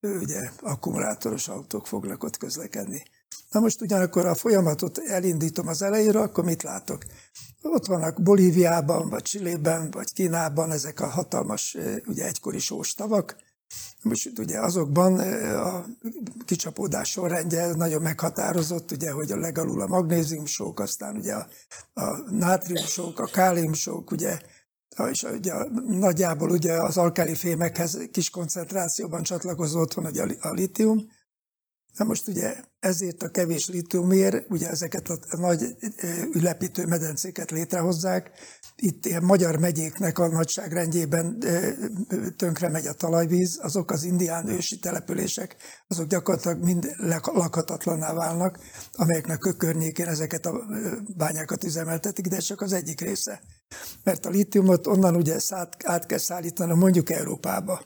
ugye akkumulátoros autók fognak ott közlekedni. Na most ugyanakkor a folyamatot elindítom az elejére, akkor mit látok? Ott vannak Bolíviában, vagy Csillében, vagy Kínában ezek a hatalmas, ugye egykori sós tavak, most ugye azokban a kicsapódás sorrendje nagyon meghatározott, ugye, hogy a legalul a magnéziumsók, aztán ugye a, a nátriumsók, a káliumsók, ugye és ugye nagyjából ugye az alkáli fémekhez kis koncentrációban csatlakozott van ugye a litium, Na most ugye ezért a kevés litiumért, ugye ezeket a nagy ülepítő medencéket létrehozzák, itt ilyen magyar megyéknek a nagyságrendjében tönkre megy a talajvíz, azok az indián ősi települések, azok gyakorlatilag mind lakhatatlaná válnak, amelyeknek a környékén ezeket a bányákat üzemeltetik, de csak az egyik része. Mert a litiumot onnan ugye át kell szállítani mondjuk Európába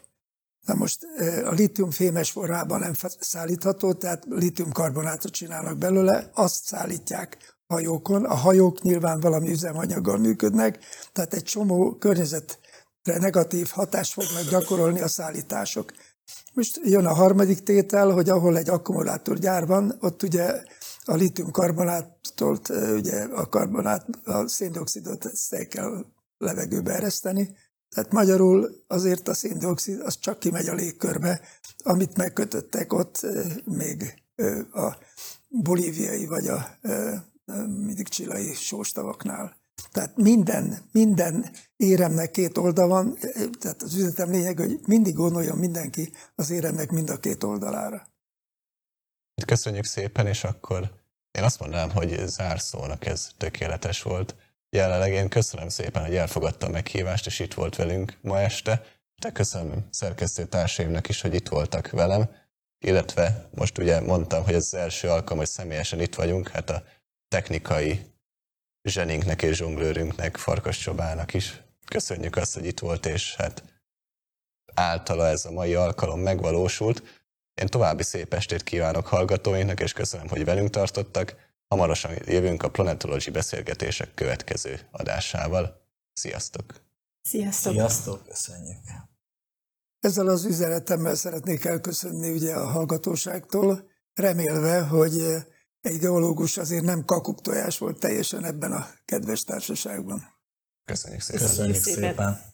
Na most a litium fémes formában nem szállítható, tehát litiumkarbonátot csinálnak belőle, azt szállítják hajókon. A hajók nyilván valami üzemanyaggal működnek, tehát egy csomó környezetre negatív hatást fognak gyakorolni a szállítások. Most jön a harmadik tétel, hogy ahol egy akkumulátorgyár van, ott ugye a litiumkarbonátot, ugye a karbonát, a széndiokszidot ezt kell levegőbe ereszteni, tehát magyarul azért a széndiokszid az csak kimegy a légkörbe, amit megkötöttek ott még a bolíviai vagy a mindig csilai sóstavaknál. Tehát minden, minden éremnek két oldal van, tehát az üzenetem lényeg, hogy mindig gondoljon mindenki az éremnek mind a két oldalára. Köszönjük szépen, és akkor én azt mondanám, hogy zárszónak ez tökéletes volt jelenleg én köszönöm szépen, hogy elfogadta a meghívást, és itt volt velünk ma este. De köszönöm szerkesztő társaimnak is, hogy itt voltak velem, illetve most ugye mondtam, hogy ez az első alkalom, hogy személyesen itt vagyunk, hát a technikai zseninknek és zsonglőrünknek, Farkas Csobának is. Köszönjük azt, hogy itt volt, és hát általa ez a mai alkalom megvalósult. Én további szép estét kívánok hallgatóinknak, és köszönöm, hogy velünk tartottak. Hamarosan jövünk a Planetology beszélgetések következő adásával. Sziasztok! Sziasztok! Sziasztok, köszönjük! Ezzel az üzenetemmel szeretnék elköszönni ugye a hallgatóságtól, remélve, hogy egy geológus azért nem kakuktojás volt teljesen ebben a kedves társaságban. Köszönjük szépen! Köszönjük szépen.